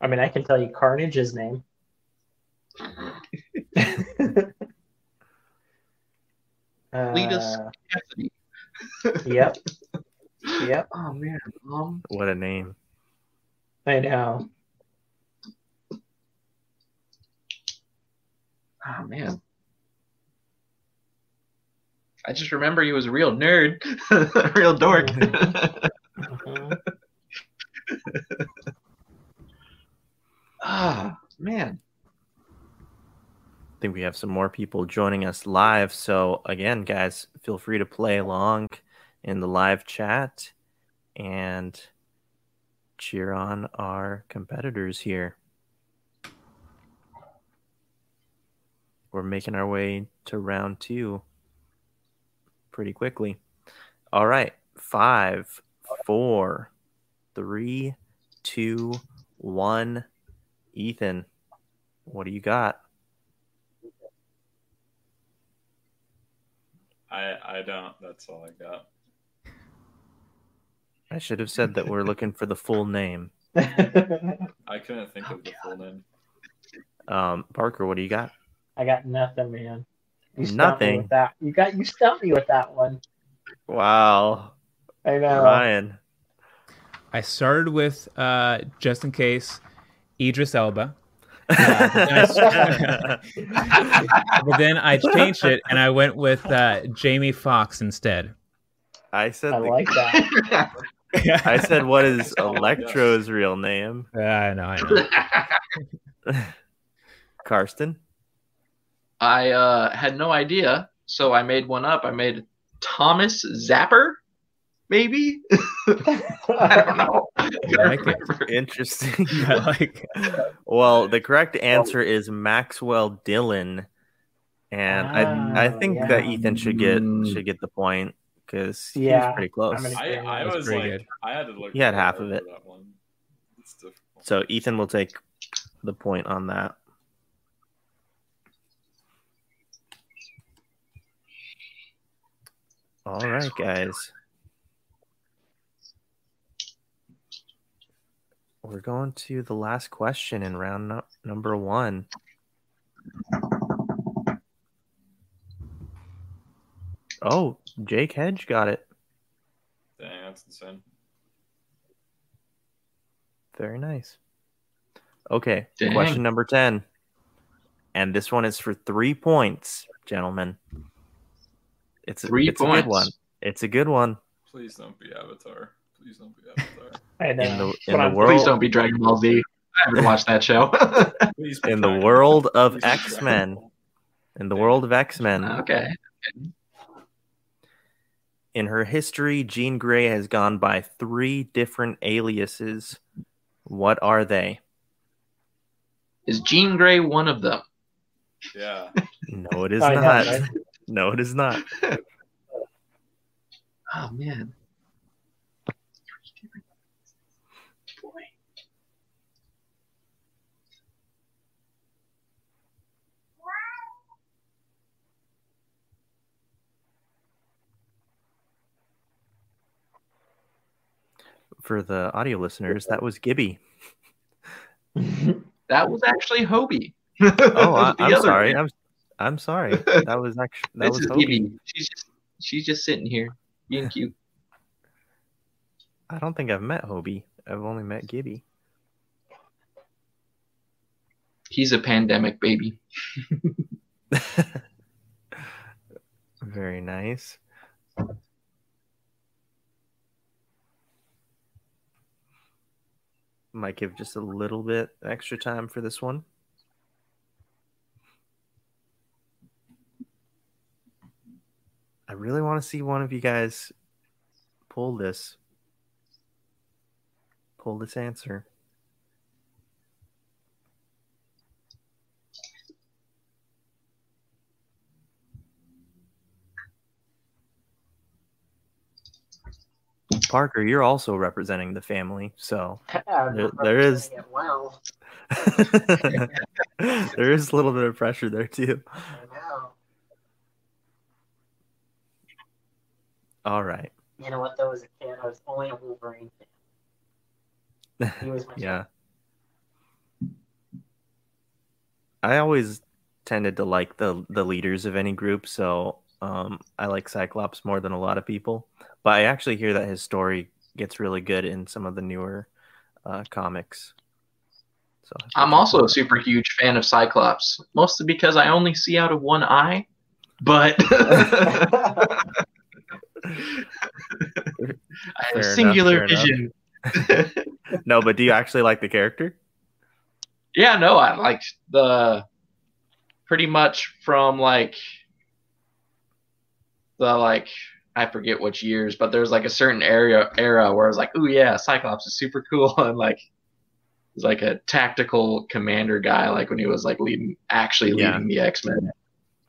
I mean, I can tell you Carnage's name. <laughs> Cletus Uh, Kasady. yep. Yep. <laughs> Oh man. Um, what a name. I know. oh man. I just remember he was a real nerd, a <laughs> real dork. Mhm. <laughs> Ah, man. I think we have some more people joining us live. So, again, guys, feel free to play along in the live chat and cheer on our competitors here. We're making our way to round two pretty quickly. All right. Five, four, three, two, one. Ethan, what do you got? I I don't. That's all I got. I should have said that we're <laughs> looking for the full name. I couldn't think Oh, of the full name. Um, Parker, what do you got? I got nothing, man. You Nothing? Me with that you got you stumped me with that one. Wow, I know. Ryan. I started with uh, just in case Idris Elba, <laughs> but then I changed it and I went with uh, Jamie Foxx instead. I said I the- like that. <laughs> I <laughs> said what is. Electro's real name? I know, I know. <laughs> Karsten. I uh, had no idea, so I made one up. I made Thomas Zapper, maybe. <laughs> I don't know. I like it. Interesting. I like well, the correct answer is Maxwell Dillon, and I I Ah, think yeah. that Ethan should get should get the point because he was pretty close. I'm I, I That's was like, good. I had to look. He had half of it. for That one. It's difficult. So Ethan will take the point on that. All right, guys. We're going to the last question in round nu- number one. Oh, Jake Hedge got it. Dang, that's insane. Very nice. Okay, Dang. question number 10. And this one is for three points, gentlemen. It's a, Three it's a points. good one. It's a good one. Please don't be Avatar. Please don't be Avatar. <laughs> I know. In the in the world Please don't be Dragon Ball Z. I haven't watched that show. <laughs> In the world of Please be Dragon X-Men. In the world of X-Men. okay. In her history, Jean Grey has gone by three different aliases. What are they? Is Jean Grey one of them? Yeah. <laughs> No, it is I know, not. right? No, it is not. <laughs> Oh man. For the audio listeners, that was Gibby. <laughs> That was actually Hobie. Oh, <laughs> I, I'm sorry. I'm I'm sorry. That was actually that This was Hobie. Gibby. She's just she's just sitting here being <sighs> cute. I don't think I've met Hobie. I've only met Gibby. He's a pandemic baby. <laughs> Very nice. Might give just a little bit extra time for this one. I really want to see one of you guys pull this. Pull this answer. Parker, you're also representing the family, so There- there is- Well, <laughs> there is a little bit of pressure there too. I know. All right. You know what? Though, as a kid, I was only a Wolverine fan. <laughs> He was my Yeah. I always tended to like the the leaders of any group, so um, I like Cyclops more than a lot of people. But I actually hear that his story gets really good in some of the newer uh, comics. So I'm also a super huge fan of Cyclops, mostly because I only see out of one eye. But <laughs> <laughs> I have singular enough. vision. <laughs> no, but do you actually like the character? yeah, no, I liked the pretty much from like the like I forget which years, but there's like a certain area era where I was like, oh yeah, Cyclops is super cool <laughs> and like he's like a tactical commander guy, like when he was like leading actually Yeah. leading the X Men.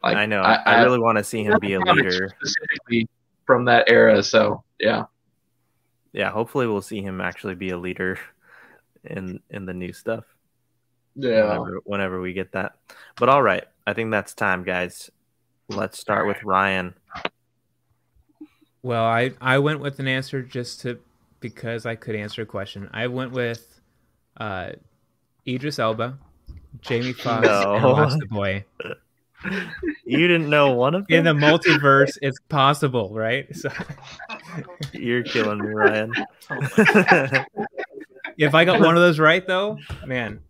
Like I know. I, really want to see him be a leader. specifically from that era. So yeah, Yeah, hopefully we'll see him actually be a leader in in the new stuff. whenever, whenever we get that. But all right, I think that's time, guys. Let's start with Ryan. Well, I I went with an answer just to because I could answer a question. I went with uh, Idris Elba, Jamie <laughs> Foxx, No. and Watch the Boy. You didn't know one of them? In the multiverse, it's possible, right? So <laughs> You're killing me, Ryan. <laughs> if I got one of those right, though, man,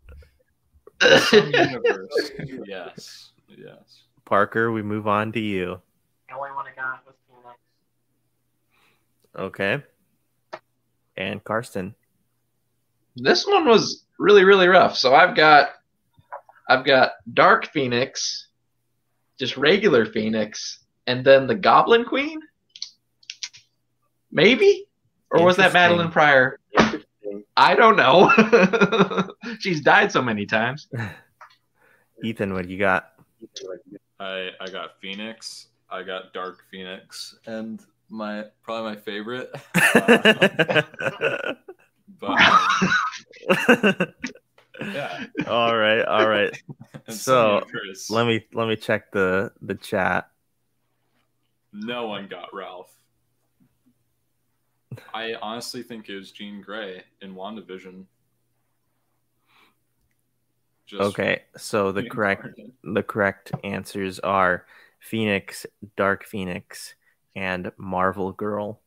Some universe. Yes. Yes. Parker, we move on to you. The only one I got was Phoenix. Okay. And Karsten. this one was really really rough. So I've got I've got Dark Phoenix, just regular Phoenix, and then the Goblin Queen. Maybe, or was that Madelyne Pryor? I don't know. <laughs> She's died so many times. <laughs> Ethan, what you got? I I got Phoenix. I got Dark Phoenix, and my probably my favorite. <laughs> <laughs> but um, yeah. all right, all right. <laughs> So, Let me let me check the the chat. No one got Ralph. I honestly think it was Jean Grey in WandaVision. Just Okay, so the correct the correct answers are Phoenix, Dark Phoenix, and Marvel Girl.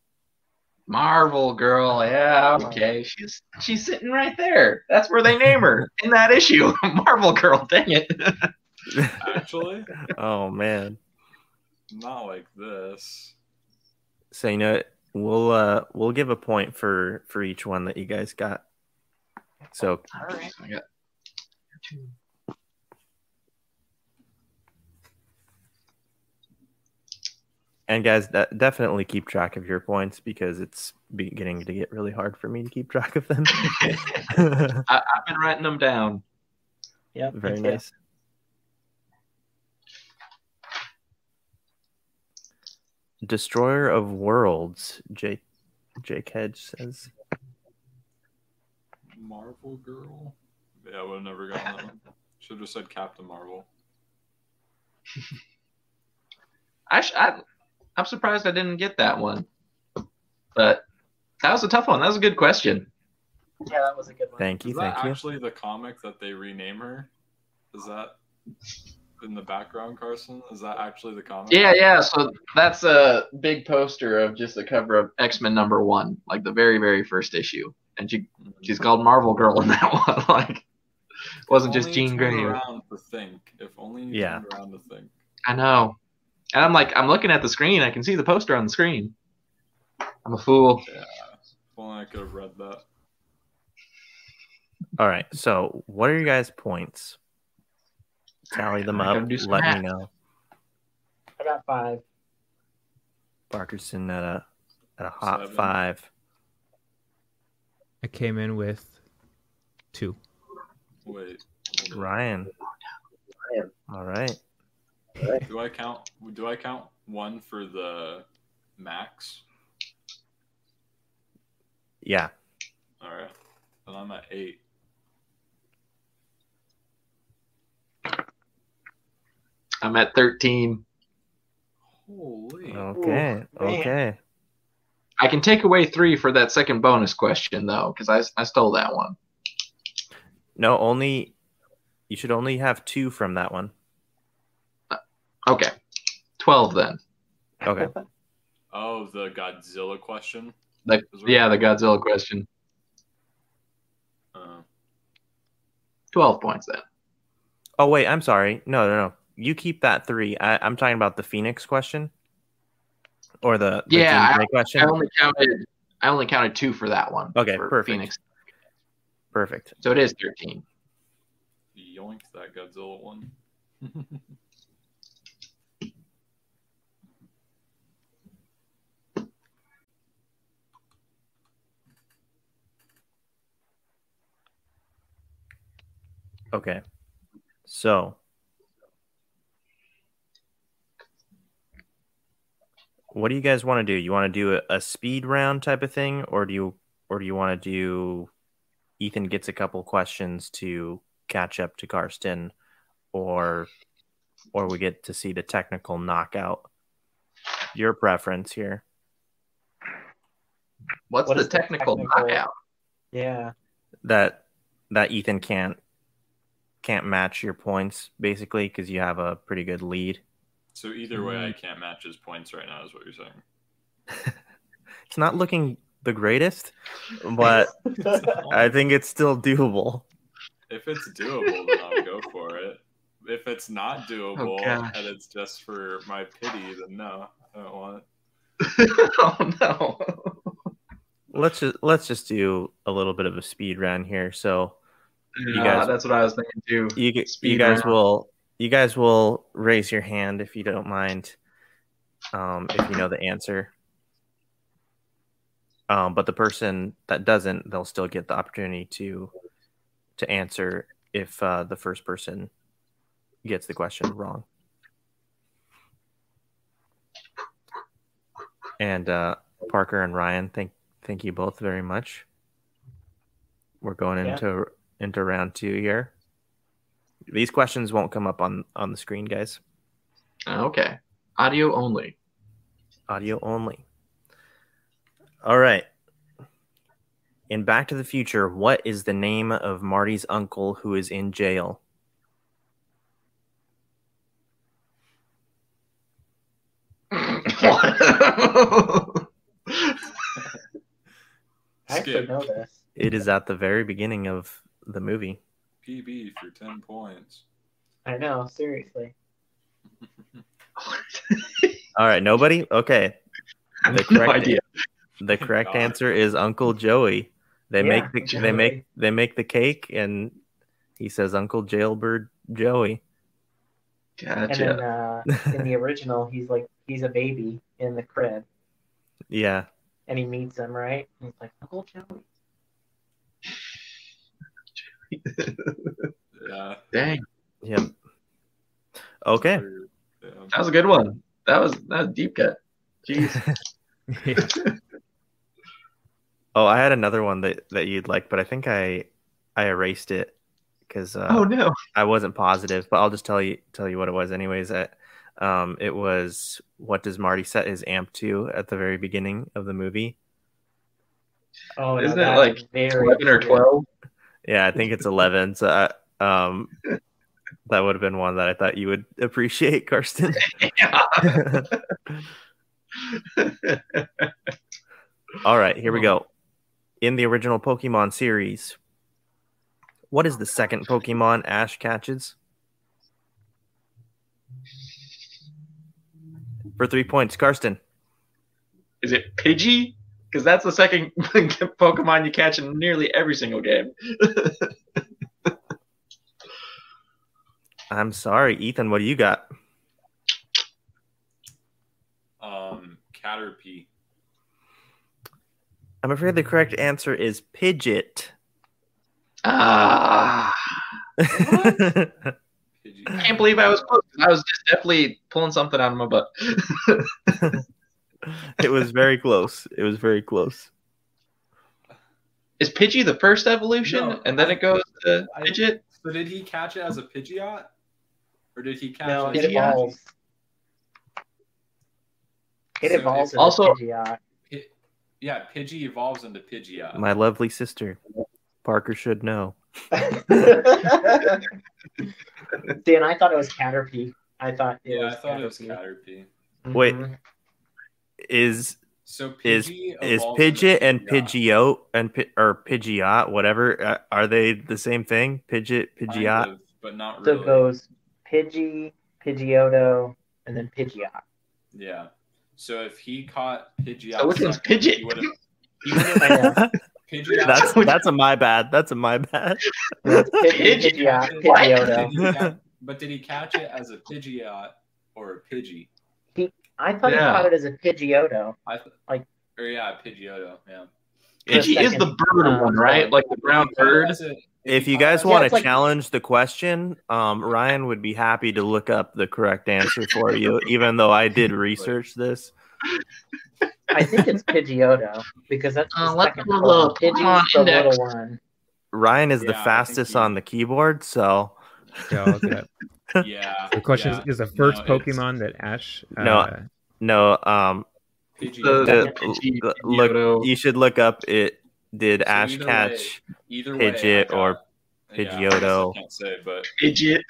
Marvel girl, yeah, okay. She's she's sitting right there. That's where they name her in that issue. <laughs> Marvel girl, dang it. <laughs> Actually, oh man. not like this. So you know we'll uh we'll give a point for for each one that you guys got. So All right. I got and guys, that, definitely keep track of your points because it's beginning to get really hard for me to keep track of them. <laughs> I, I've been writing them down. Yep. Very me too. nice. Destroyer of Worlds, Jake Jake Hedge says. Marvel Girl. Yeah, I would have never gotten that one. Should have said Captain Marvel. <laughs> I, sh- I I'm surprised I didn't get that one. But that was a tough one. That was a good question. Yeah, that was a good one. Thank you, Is that thank you. actually the comic that they rename her? Is that in the background, Karsten? Is that actually the comic? Yeah, yeah. So that's a big poster of just the cover of X Men number one, like the very, very first issue, and she she's called Marvel Girl in that <laughs> one. like, wasn't If just only you Jean turned Grey. Around to think. If only you Yeah. turned around to think. I know. And I'm like, I'm looking at the screen. I can see the poster on the screen. I'm a fool. Yeah. If only I could have read that. All right. So, what are your guys' points? Tally them up. do Let math. me know. I got five. Parkerson at a at a hot Seven. five. I came in with two. Wait. Ryan. Ryan. All right. Do I count? Do I count one for the max? Yeah. All right. Then I'm at eight. I'm at 13. Holy. Okay. man. Okay. I can take away three for that second bonus question though, because I, I stole that one. No, only you should only have two from that one. Okay, 12 then. Okay. Oh, the Godzilla question. The, yeah, the Godzilla question. Uh, 12 points then. Oh wait, I'm sorry. No, no, no. You keep that three. I, I'm talking about the Phoenix question, or the, the Yeah, Jean Grey question. I only counted. I only counted two for that one. Okay, for perfect. Phoenix. Perfect. So it is 13. yoink that Godzilla one. <laughs> Okay. So, what do you guys want to do? You want to do a, a speed round type of thing, or do you, or do you want to do? Ethan gets a couple questions to catch up to Karsten, or or we get to see the technical knockout. Your preference here. What's What the is the technical, technical- knockout? Yeah. that that Ethan can't can't match your points basically because you have a pretty good lead. So either way, I mm-hmm. can't match his points right now. Is what you're saying? <laughs> It's not looking the greatest, but <laughs> I think it's still doable. If it's doable, then I'll go for it. If it's not doable oh, gosh. and it's just for my pity, then no, I don't want it. <laughs> oh no. Let's just let's just do a little bit of a speed run here. So You guys- that's what I was thinking too. you you guys round. will you guys will raise your hand if you don't mind, um, if you know the answer. Um, but the person that doesn't, they'll still get the opportunity to to answer if uh, the first person gets the question wrong. And uh, Parker and Ryan, thank thank you both very much. We're going Yeah. into into round two here. These questions won't come up on on the screen, guys. Ah, okay. Audio only. Audio only. All right. In Back to the Future, what is the name of Marty's uncle who is in jail? <laughs> I actually know this. It is at the very beginning of the movie. PB for ten points. I know, seriously. <laughs> All right, nobody? Okay. The no correct idea. the correct God. answer is Uncle Joey. They Yeah, make the they make they make the cake and he says Uncle Jailbird Joey. And Gotcha. then uh, in the original, he's like he's a baby in the crib, <laughs> Yeah. and he meets him, right? And he's like Uncle Joey. Yeah. Dang, Yep. Okay. Yeah. that was a good one. That was that was deep cut. Jeez. <laughs> <laughs> Oh, I had another one that, that you'd like, but I think I I erased it because uh, oh no. I wasn't positive. But I'll just tell you tell you what it was anyways. That um, it was what does Marty set his amp to at the very beginning of the movie? Oh, Isn't it like Eleven or twelve? Yeah, I think it's eleven. So I, um, that would have been one that I thought you would appreciate, Karsten. <laughs> All right, here we go. In the original Pokemon series, what is the second Pokemon Ash catches? For three points, Karsten. Is it Pidgey? Because that's the second <laughs> Pokemon you catch in nearly every single game. <laughs> I'm sorry, Ethan. What do you got? Um, Caterpie. I'm afraid the correct answer is Pidgeot. Ah. <laughs> Pidgey. I can't believe I was close. I was just definitely pulling something out of my butt. It was very close. It was very close. Is Pidgey the first evolution, No, and then I- it goes to I- Pidgeot? So did he catch it as a Pidgeot? Or did he catch No, it it as Pidgeot? evolves. It So evolves into Also- Pidgeot. Pi- Yeah, Pidgey evolves into Pidgeot. My lovely sister, Parker should know. <laughs> Dan, I thought it was Caterpie. I thought it yeah, was I thought it was Caterpie. Caterpie. Wait. Mm-hmm. Is So is Pidgey is evolves into and Pidgeot. Pidgeot and or Pidgeot, whatever, uh, are they the same thing? Pidgeot, Kind of, but not So really. it goes Pidgey, Pidgeotto, and then Pidgeot. Yeah. So if he caught Pidgeot, So which one's second, He would have. He would've. <laughs> <laughs> Pidgeot. That's that's a my bad. That's a my bad. <laughs> It's Pidgey, Pidgeot. Pidgeot, Pidgeotto. Did ca- but did he catch it as a Pidgeot or a Pidgey? I thought Yeah. he caught it as a Pidgeotto. I th- Like- or yeah, Pidgeotto. Yeah. Pidgey is the bird um, one, right? Like the brown bird. As If you guys it as a- want it's to like- challenge the question, um, Ryan would be happy to look up the correct answer for you, even though I did research this. I think it's Pidgeotto because that's the Uh, let's second go one. to Pokemon Pidgey's the Index. little one. Ryan is the Yeah, I think fastest he- on the keyboard, so Yeah, I'll look it up. Yeah. The question yeah. is, is the first No, it's Pokemon that Ash. Uh, no. No, um, Pidgeotto. The- the- Pidgey- l- look, you should look up it. Did So Ash either catch? Either way, Pidgeot I got- or Yeah, I Pidgeotto? I can't say, but Idiot.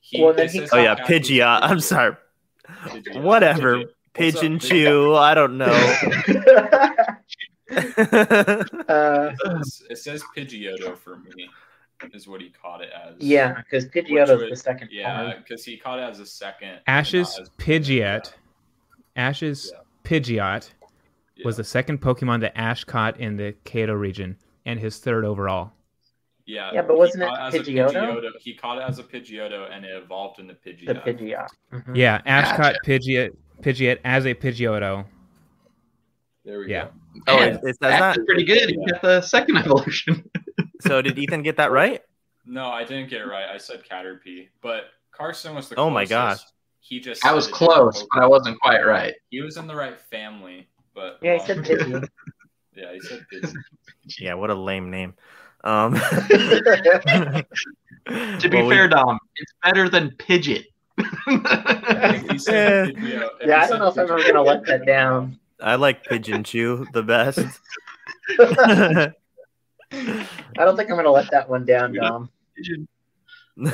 he, Well, then he Oh yeah, catches Pidgeot. I'm sorry. Pidgeot. Whatever. Pidgeot. What's up, Pigeon chew. I don't know. <laughs> <laughs> uh, It says- It says Pidgeotto for me, is what he caught it as. yeah, because Pidgeotto is the second Yeah, because he caught it as a second. Ash's not Pidgeot. Ash's Yeah. Pidgeot Yeah. was the second Pokemon that Ash caught in the Kanto region and his third overall. Yeah, Yeah, but he wasn't it caught as a Pidgeotto? He caught it as a Pidgeotto, and it evolved into Pidgeot. The Pidgeot. Pidgeot. Mhm. Yeah, Ash Gotcha. caught Pidgeot, Pidgeot as a Pidgeotto. There we Yeah. go. Oh, Man, it, it says that's that. pretty good. You got the second <laughs> evolution. So did Ethan get that right? No, I didn't get it right. I said Caterpie, but Karsten was the. Oh my gosh. He just. I was said a different close, but I wasn't quite right. He was in the right family, but Yeah, he um, said <laughs> Pidgey. Yeah, he said Pidgey. <laughs> Yeah. What a lame name. Um. <laughs> To be well, we- fair, Dom, it's better than Pidgeot. If he said Pidgeot- if he yeah, I don't know if I'm ever gonna let that down. I like Pigeon Chew the best. I don't think I'm gonna let that one down, Dom. Pigeon.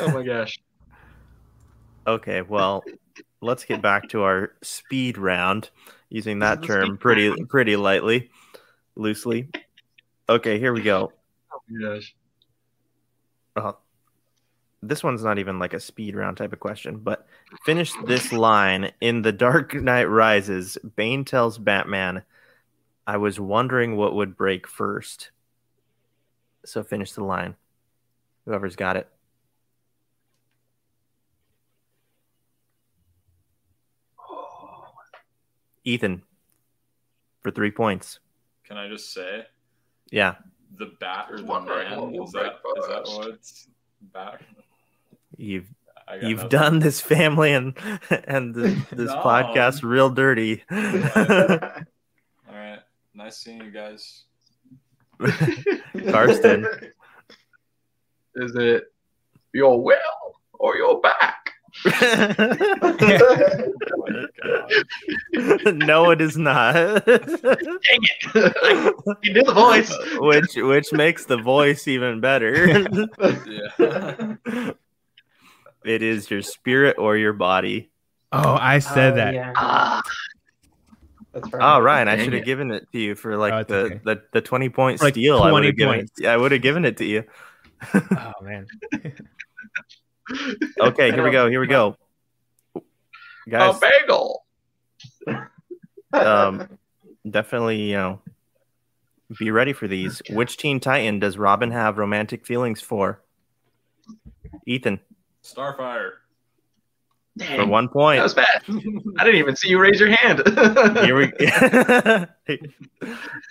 Oh my gosh. Okay, well, let's get back to our speed round, using that term pretty pretty lightly, loosely. Okay, here we go. Oh gosh. Uh, this one's not even like a speed round type of question, but finish this line in The Dark Knight Rises. Bane tells Batman, "I was wondering what would break first. So finish the line. Whoever's got it. Ethan for three points. Can I just say Yeah, the bat or the Wondering man? Is that break is that first. what's bat? you've you've nothing. done this family and and this, <laughs> this No. podcast real dirty. <laughs> All right, nice seeing you guys. <laughs> Karsten. Is it your will or your back? Oh <laughs> no, it is not. Dang it! <laughs> you did the voice. <laughs> which which makes the voice even better. Yeah. it is your spirit or your body. Oh, I said Oh, that. Yeah, Ah, that's right. Oh, Ryan, I should have given it to you for like Oh, the, okay. the the twenty point Like steal. I would 20 have given points. it. I would have given it to you. Oh man. Okay, here we go. Here we go. Guys, a bagel. um, definitely, you know, be ready for these. Which Teen Titan does Robin have romantic feelings for? Ethan, Starfire. for one point. that was bad. I didn't even see you raise your hand. <laughs> here we <laughs>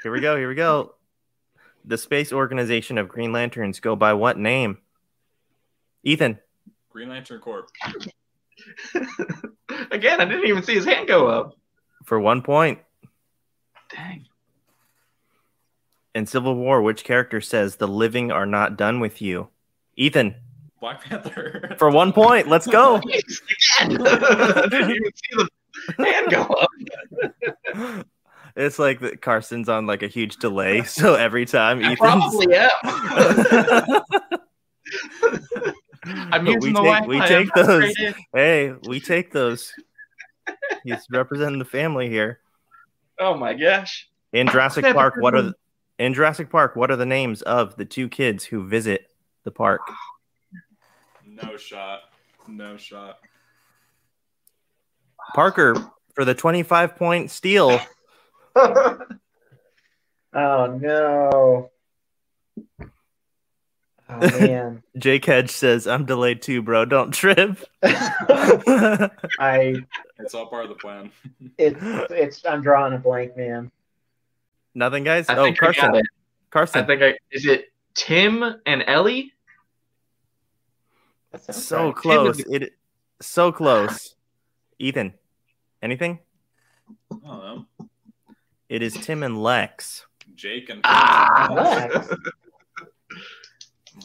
here we go. Here we go. The space organization of Green Lanterns go by what name? Ethan, Green Lantern Corp. <laughs> Again, I didn't even see his hand go up. for one point. Dang. In Civil War, which character says the living are not done with you? Ethan, Black Panther. <laughs> for one point. Let's go. <laughs> Again. I didn't even see the hand go up. It's like that Karsten's on like a huge delay, so every time I Ethan's probably am. I'm we using the take, Wi-Fi. we I'm take <laughs> those. Hey, we take those. He's representing the family here. Oh my gosh. In Jurassic Park, what are the, in Jurassic Park? What are the names of the two kids who visit the park? No shot. No shot. Parker for the twenty-five point steal. <laughs> oh no. Oh man. <laughs> Jake Hedge says, "I'm delayed too, bro. Don't trip." <laughs> <laughs> I It's all part of the plan. it's it's I'm drawing a blank, man. Nothing, guys. I oh, think I Karsten. I think I is it Tim and Ellie? That so right. close. It so close. Ethan, anything? I don't know. It is Tim and Lex. Jake and Ah. Lex.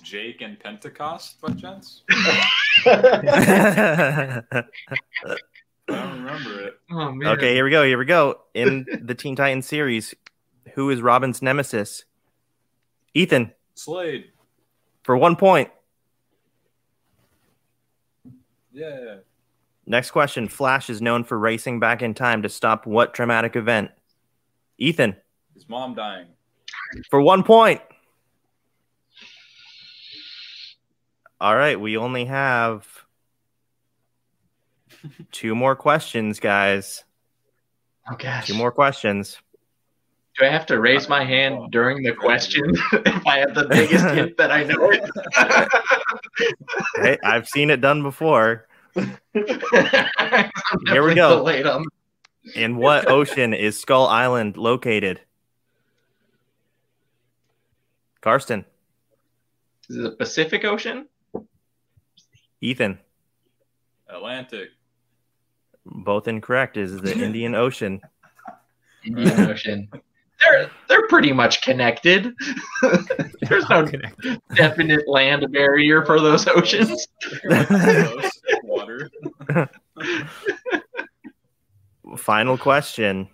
Jake and Pentecost by chance? <laughs> <laughs> I don't remember it. Oh man. okay, here we go. Here we go. In the Teen Titans series, who is Robin's nemesis? Ethan, Slade. for one point. Yeah. Next question. Flash is known for racing back in time to stop what dramatic event? Ethan, His mom dying. for one point. All right, we only have two more questions, guys. Oh gosh. Two more questions. Do I have to raise my uh, hand during the question <laughs> if I have the biggest <laughs> hint that I know? <laughs> Hey, I've seen it done before. Here we go. In what ocean is Skull Island located? Karsten, Is it the Pacific Ocean? Ethan, Atlantic. both incorrect. Is the <laughs> Indian Ocean? Indian <laughs> Ocean. They're they're pretty much connected. <laughs> There's no Connected. definite land barrier for those oceans. Water. Final question.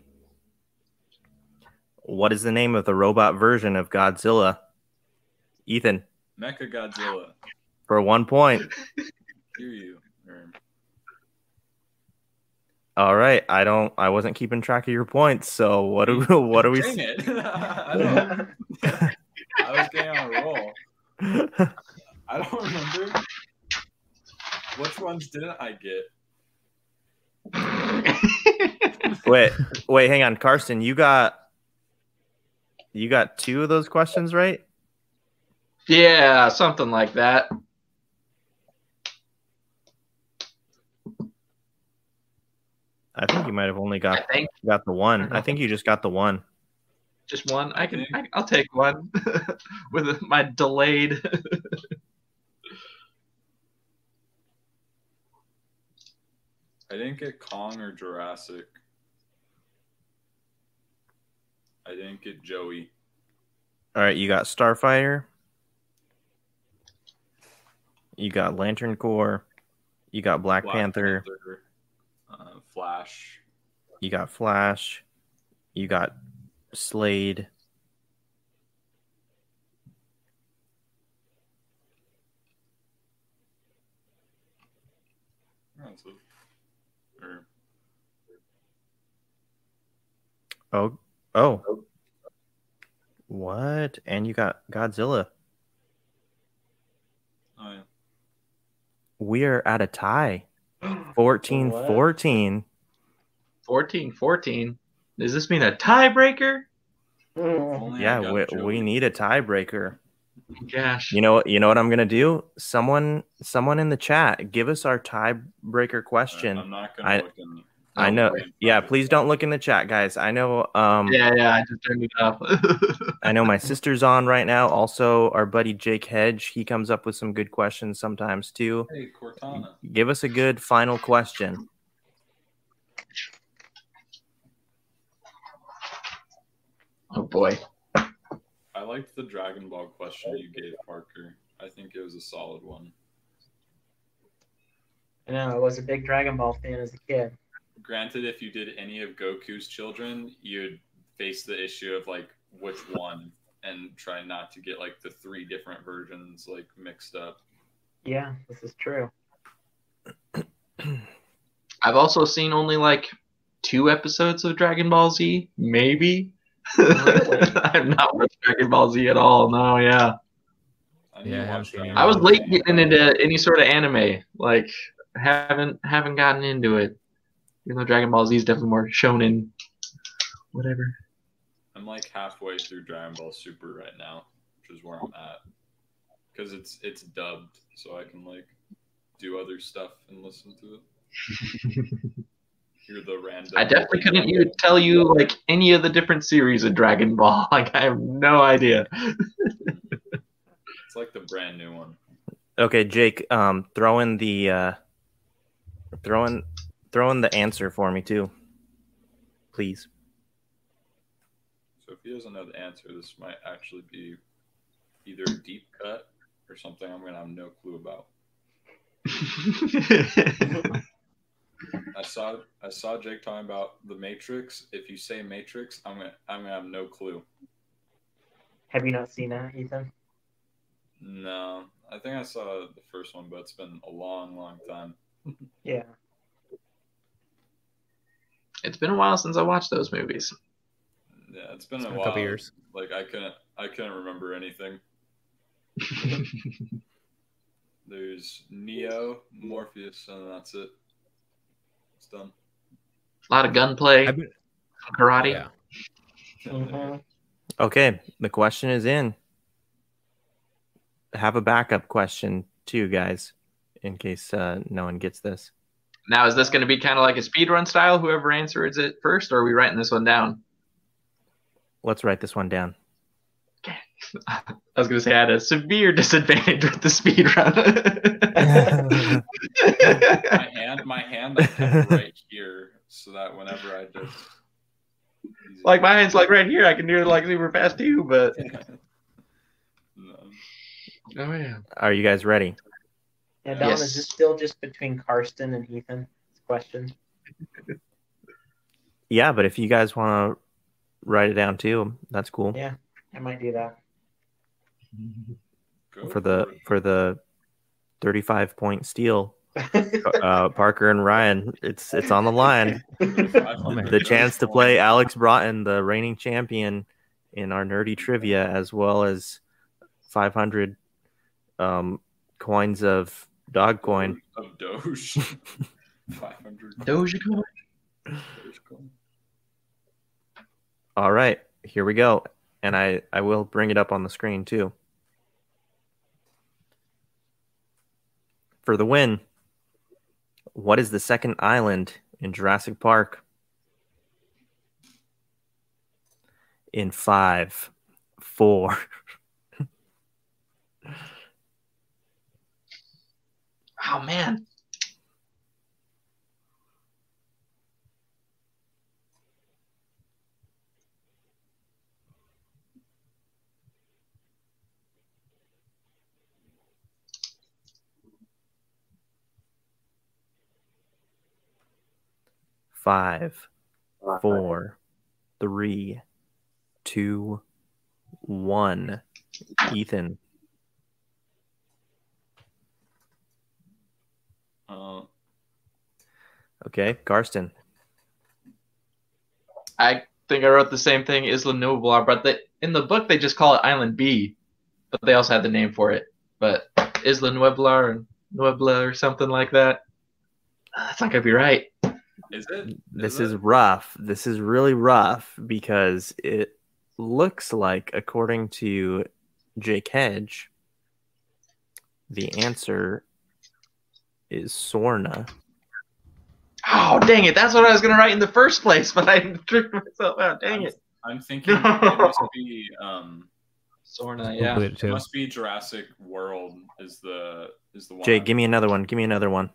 What is the name of the robot version of Godzilla? Ethan, Mecha Godzilla. For one point. <laughs> Hear you. All right, I don't. I wasn't keeping track of your points. So what do <laughs> what do we? Dang it. <laughs> I, don't, I was getting on a roll. I don't remember. Which ones didn't I get? Wait, wait, hang on, Karsten. You got you got two of those questions right. yeah, something like that. I think you might have only I got think got the one. I think you just got the one. just one. I can. I, I'll take one <laughs> with my delayed. I didn't get Kong or Jurassic. I didn't get Joey. All right, you got Starfighter. You got Lantern Corps. You got Black, Black Panther. Panther, uh, Flash. You got Flash. You got Slade. Oh, oh. What? And you got Godzilla. oh yeah. We are at a tie. 14 What? 14. 14 14. Does this mean a tiebreaker? Mm. Yeah, we, Joey. we need a tiebreaker. Gosh. You know you know what I'm going to do? Someone someone in the chat, give us our tiebreaker question. I'm not gonna I- look. I know. wait. Yeah, please don't look in the chat, guys. I know um Yeah, yeah, I just turned it off. <laughs> I know my sister's on right now. Also, our buddy Jake Hedge, he comes up with some good questions sometimes too. Hey, Cortana. Give us a good final question. oh boy. I liked the Dragon Ball question you gave Parker. I think it was a solid one. I know I was a big Dragon Ball fan as a kid. Granted, if you did any of Goku's children, you'd face the issue of like which one and try not to get like the three different versions like mixed up. Yeah, this is true. <clears throat> I've also seen only like two episodes of Dragon Ball Z, maybe. Really? <laughs> I've not watched Dragon Ball Z at all. No, yeah. I Yeah, I to haven't watch seen Dragon it. I was late getting into any sort of anime. Like haven't haven't gotten into it. Even though Dragon Ball Z is definitely more shonen. Whatever. I'm like halfway through Dragon Ball Super right now, which is where I'm at. Because it's it's dubbed, so I can like do other stuff and listen to it. <laughs> Hear the random. I definitely couldn't you tell you like any of the different series of Dragon Ball. <laughs> Like I have no idea. It's like the brand new one. Okay, Jake, um throw in the uh throw in throw in the answer for me too. Please. So if he doesn't know the answer, this might actually be either a deep cut or something I'm gonna have no clue about. <laughs> I saw I saw Jake talking about the Matrix. If you say Matrix, I'm gonna I'm gonna have no clue. Have you not seen that, Ethan? No, I think I saw the first one, but it's been a long, long time. Yeah. It's been a while since I watched those movies. Yeah, it's been It's a been a while. couple years. Like I couldn't I couldn't remember anything. <laughs> There's Neo, Morpheus, and that's it. It's done. A lot of gunplay, been, karate. yeah. Mhm. Okay, the question is in. Have a backup question too, guys, in case uh, no one gets this. Now, is this going to be kind of like a speed run style? Whoever answers it first, or are we writing this one down? Let's write this one down. Okay. <laughs> I was going to say I had a severe disadvantage with the speed run. <laughs> <laughs> my hand, my hand, I have right here, so that whenever I just like my hand's like right here. I can do it like super fast too, but No. oh yeah. Are you guys ready? Yeah, Don, Yes. is this still just between Karsten and Ethan? Question. <laughs> Yeah, but if you guys want to write it down too, that's cool. Yeah, I might do that. Go For the for the thirty-five point steal, <laughs> uh, Parker and Ryan, it's it's on the line. <laughs> the chance to play Alex Broughton, the reigning champion in our nerdy trivia, as well as 500 um, coins of dog coin. of Doge. <laughs> Five hundred Dogecoin. Doge coin. All right, here we go. And I, I will bring it up on the screen too. For the win, what is the second island in Jurassic Park? In five, four, Oh man. five, four, three, two, one. Ethan. Uh, Okay, Karsten. I think I wrote the same thing, Isla Nublar, but the, in the book they just call it Island B, but they also had the name for it. But Isla Nueblar or Nuebla or something like that. That's not gonna be right. is it? This it? is rough. This is really rough because it looks like, according to Jake Hedge, the answer is Sorna. Oh dang it! That's what I was gonna write in the first place, but I <laughs> tricked myself out. Dang it. I'm thinking it must be um Sorna, yeah. it it must be Jurassic World is the is the one. Jake, give me another one. Give me another one.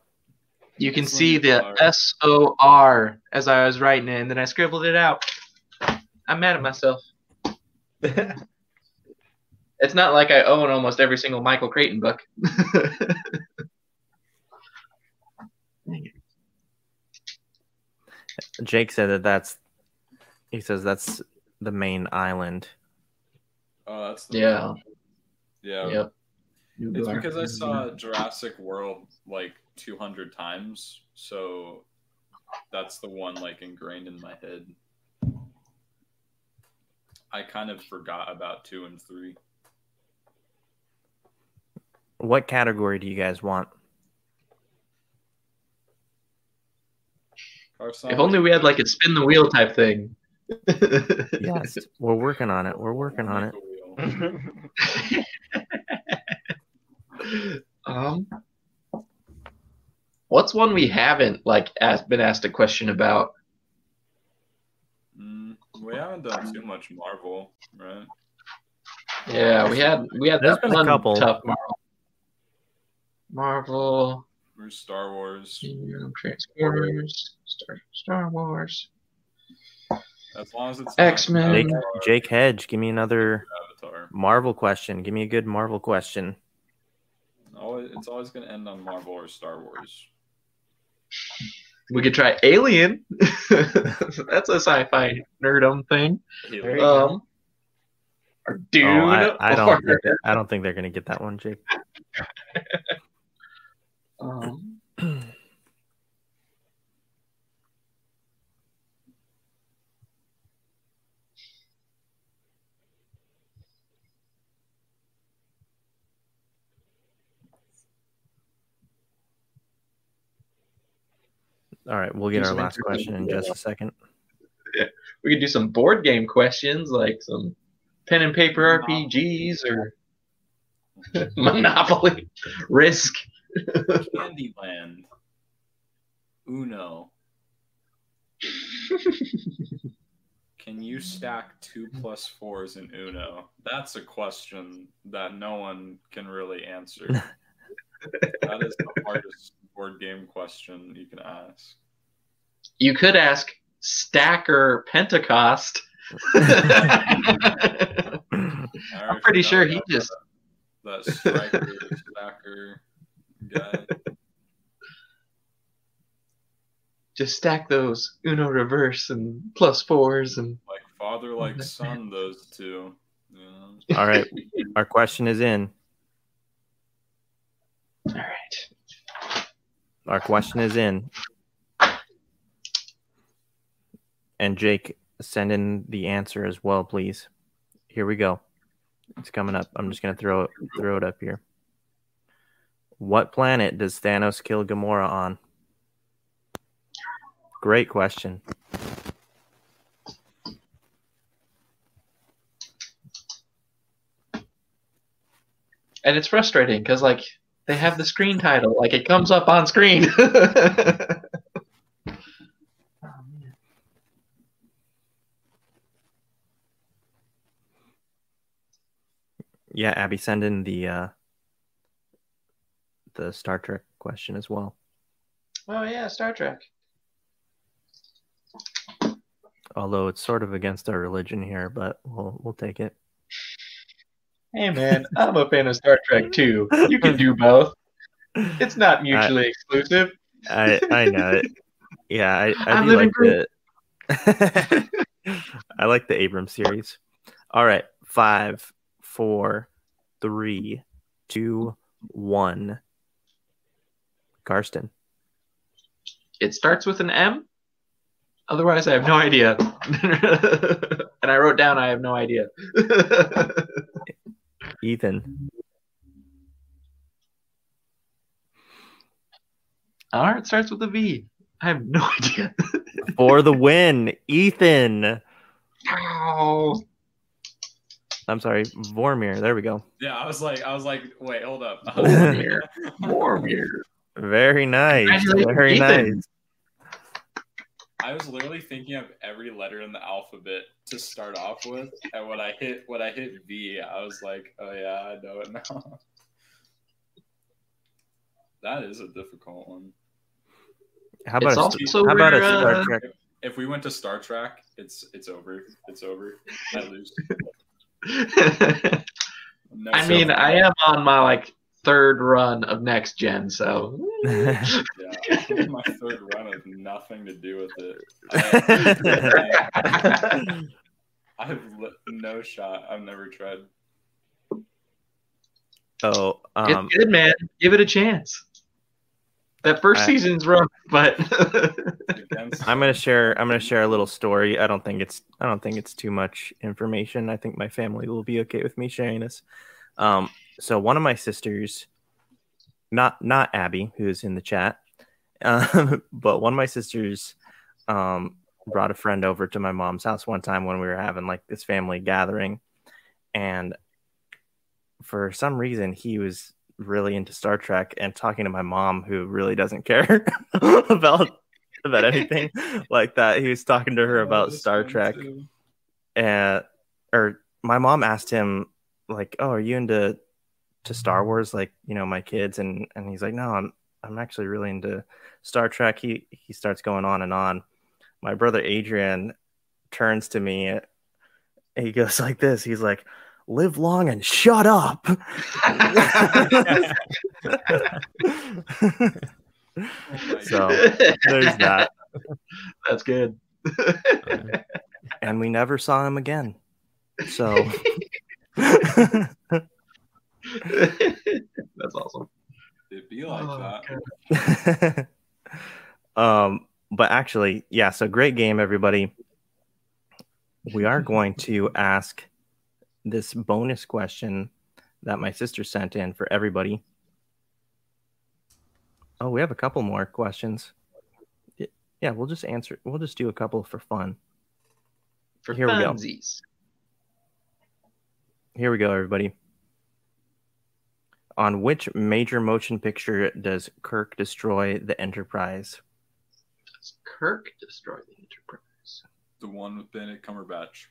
You can see the S O R as I was writing it, and then I scribbled it out. I'm mad at myself. <laughs> It's not like I own almost every single Michael Crichton book. <laughs> Jake said that that's. He says that's the main island. Oh, that's the yeah. yeah. Yep. It's because I saw Jurassic World like 200 times, so that's the one like ingrained in my head. I kind of forgot about two and three. What category do you guys want? Karsten, If only we had like a spin the wheel type thing. Yes, <laughs> we're working on it. We're working on it. <laughs> um, what's one we haven't like asked, been asked a question about? Mm, we haven't done too much Marvel, right? Yeah, we had we had There's that been a couple. tough Marvel. Marvel, Or Star Wars. Transformers, Star, Star Wars. As long as it's X-Men. Jake, Jake Hedge, give me another Avatar. Marvel question. Give me a good Marvel question. Always, it's always going to end on Marvel or Star Wars. We could try Alien. <laughs> That's a sci-fi nerdum thing. There Um, go. or Dune. Oh, I, I don't. <laughs> or- I don't think they're gonna get that one, Jake. <laughs> um, All right, we'll get our last question in just a second. we could do some board game questions, like some pen and paper RPGs or <laughs> Monopoly, Risk. Candyland. Uno. Can you stack two plus fours in Uno? That's a question that no one can really answer. that is the hardest board game question you can ask. You could ask Stacker Pentecost. <laughs> I'm pretty sure he just that, that striker stacker. <laughs> just stack those Uno reverse and plus fours and Like father, like <laughs> son, those two. Yeah. All right, our question is in. all right. Our question is in. And Jake, send in the answer as well, please. Here we go. It's coming up. I'm just gonna throw it throw it up here. What planet does Thanos kill Gamora on? Great question. And it's frustrating because like they have the screen title, like it comes up on screen. <laughs> Yeah, Abby, send in the uh the Star Trek question as well. oh yeah, Star Trek. Although it's sort of against our religion here, but we'll we'll take it. Hey man, I'm a fan of Star Trek too. You can do both. It's not mutually exclusive. I I know it. Yeah, I, I do like the <laughs> I like the Abrams series. All right, five, four, three, two, one. Karsten. It starts with an M. Otherwise, I have no idea. <laughs> and I wrote down I have no idea. <laughs> Ethan. All right, it starts with a V. I have no <laughs> idea. For the win, Ethan. Ow. I'm sorry, Vormir. There we go. Yeah, I was like, I was like, wait, hold up. Vormir. Boromir. Very nice. Very Ethan. nice. I was literally thinking of every letter in the alphabet to start off with, and when I hit when I hit V, I was like, oh yeah, I know it now. <laughs> that is a difficult one. How about It's a, also how about a where, Star uh, Trek? If we went to Star Trek, it's it's over. It's over. I lose. No I mean, I am on my like third run of next gen, so <laughs> Yeah, my third run has nothing to do with it. I, <laughs> I have no shot. I've never tried. oh, um, it's good, man. Give it a chance. That first I- season's rough, but <laughs> I'm gonna share. I'm gonna share a little story. I don't think it's. I don't think it's too much information. I think my family will be okay with me sharing this. Um, so one of my sisters, not not Abby, who's in the chat, <laughs> um, but one of my sisters, um, brought a friend over to my mom's house one time when we were having like this family gathering, and for some reason he was really into Star Trek and talking to my mom, who really doesn't care <laughs> about about anything <laughs> like that. He was talking to her about Star Trek, too. and or my mom asked him like, "Oh, are you into to Star Wars like you know my kids?" And and he's like, "No, I'm I'm actually really into Star Trek." He he starts going on and on. My brother Adrian turns to me. He goes <laughs> like this. He's like, live long and shut up. <laughs> so there's that. <laughs> That's good. And we never saw him again. So <laughs> That's awesome. It'd be like Oh, that. <laughs> um, but actually, yeah, so great game, everybody. We are going to ask this bonus question that my sister sent in for everybody. Oh, we have a couple more questions. Yeah, we'll just answer. We'll just do a couple for fun. For Here we go. Here we go, everybody. On which major motion picture does Kirk destroy the Enterprise? Does Kirk destroy the Enterprise? The one with Benedict Cumberbatch.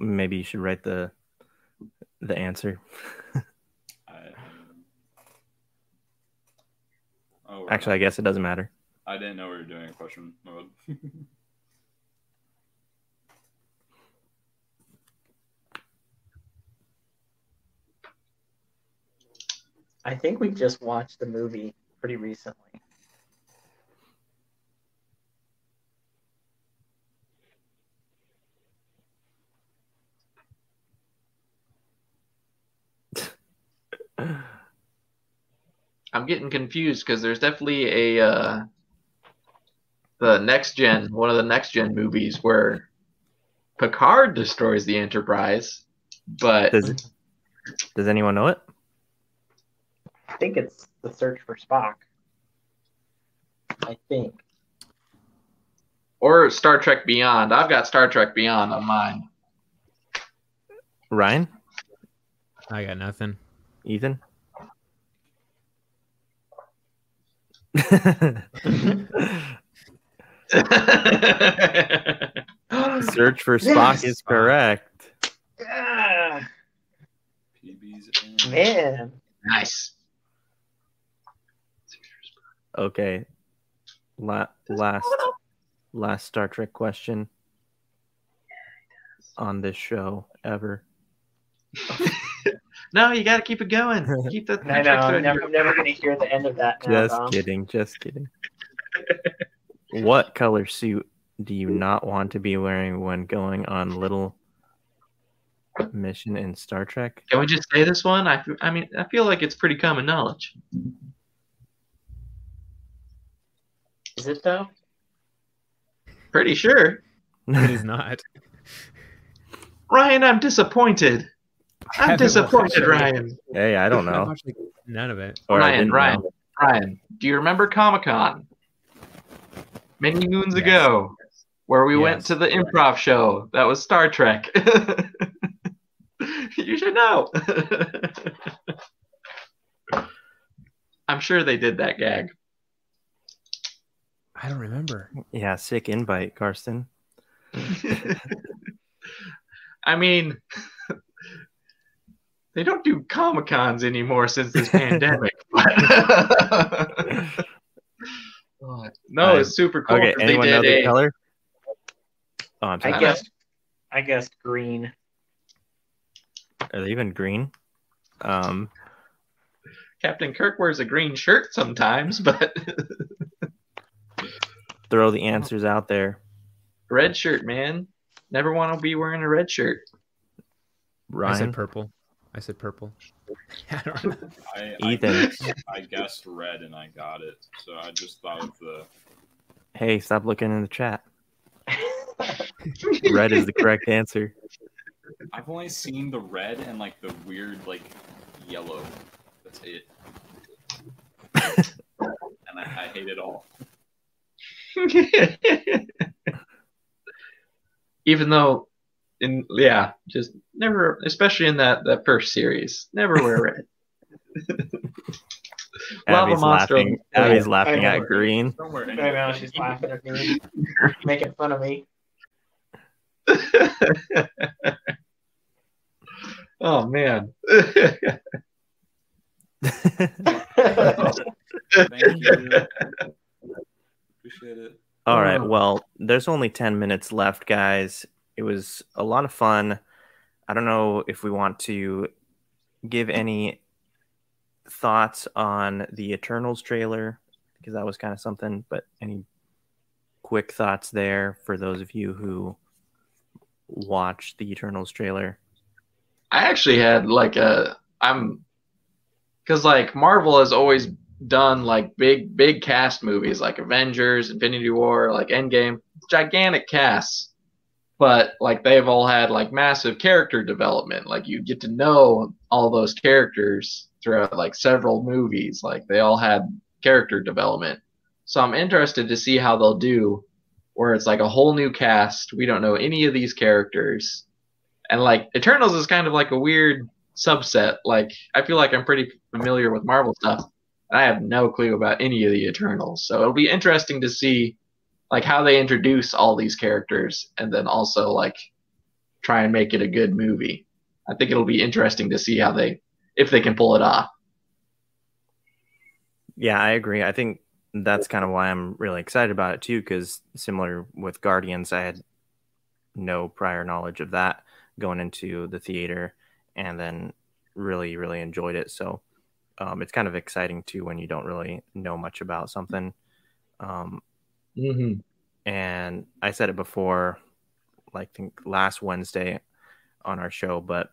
Maybe you should write the the answer. I, oh, we're Actually, I guess it doesn't matter. I didn't know we were doing a question mode. <laughs> I think we just watched the movie pretty recently. <laughs> I'm getting confused because there's definitely a uh, the next gen, one of the next gen movies where Picard destroys the Enterprise, but Does Does anyone know it? I think it's the search for Spock. I think. or Star Trek Beyond. I've got Star Trek Beyond on mine. Ryan, I got nothing. Ethan. <laughs> Search for Spock Yes. is correct. Ah, PB's in. man. nice. Okay. La- last last Star Trek question on this show ever. <laughs> No, you got to keep it going. Keep the. <laughs> I know. I'm never, I'm never going to hear the end of that now. Just Dom. kidding, just kidding. what color suit do you not want to be wearing when going on little mission in Star Trek? Can we just say this one? I, f- I mean, I feel like it's pretty common knowledge. Is it though? Pretty sure. It is not. <laughs> Ryan, I'm disappointed. I I'm disappointed. Ryan. Hey, I don't know. none of it. Or Ryan, Ryan, know. Ryan, do you remember Comic Con? Many moons Yes. ago, where we went to the improv show that was Star Trek. <laughs> you should know. <laughs> I'm sure they did that gag. I don't remember. Yeah, sick invite, Karsten. <laughs> I mean, <laughs> they don't do Comic Cons anymore since this pandemic. <laughs> no, it's super cool. Okay, 'cause anyone they know the a, color? Oh, I'm I guess. I guessed green. Are they even green? Um, Captain Kirk wears a green shirt sometimes, but throw the answers out there. red shirt, man. Never want to be wearing a red shirt. I said purple. I said purple. <laughs> I don't know. I, Ethan. I, I guessed red and I got it. So I just thought of the. hey, stop looking in the chat. <laughs> Red is the correct answer. I've only seen the red and like the weird like yellow. That's it. <laughs> and I, I hate it all. <laughs> Even though, in yeah, just never, especially in that that first series, never wear red. <laughs> Lava Abby's Monster. laughing. Abby's I laughing know. at green. Don't wear I any know she's laughing at green, <laughs> making fun of me. oh man. Thank you. Appreciate it. All right. Well, there's only 10 minutes left, guys. It was a lot of fun. I don't know if we want to give any thoughts on the Eternals trailer because that was kind of something, but any quick thoughts there for those of you who watched the Eternals trailer? I actually had like a I'm because like Marvel has always done like big big cast movies like Avengers, Infinity War, like Endgame, gigantic casts. But like they've all had like massive character development. Like you get to know all those characters throughout like several movies. Like they all had character development. So I'm interested to see how they'll do where it's like a whole new cast. We don't know any of these characters. And like Eternals is kind of like a weird subset. Like I feel like I'm pretty familiar with Marvel stuff. I have no clue about any of the Eternals. So it'll be interesting to see like how they introduce all these characters and then also like try and make it a good movie. I think it'll be interesting to see how they if they can pull it off. Yeah, I agree. I think that's kind of why I'm really excited about it too, because similar with Guardians, I had no prior knowledge of that going into the theater and then really, really enjoyed it. So um, it's kind of exciting too when you don't really know much about something. Um, Mm-hmm. and I said it before, like I think last Wednesday on our show, but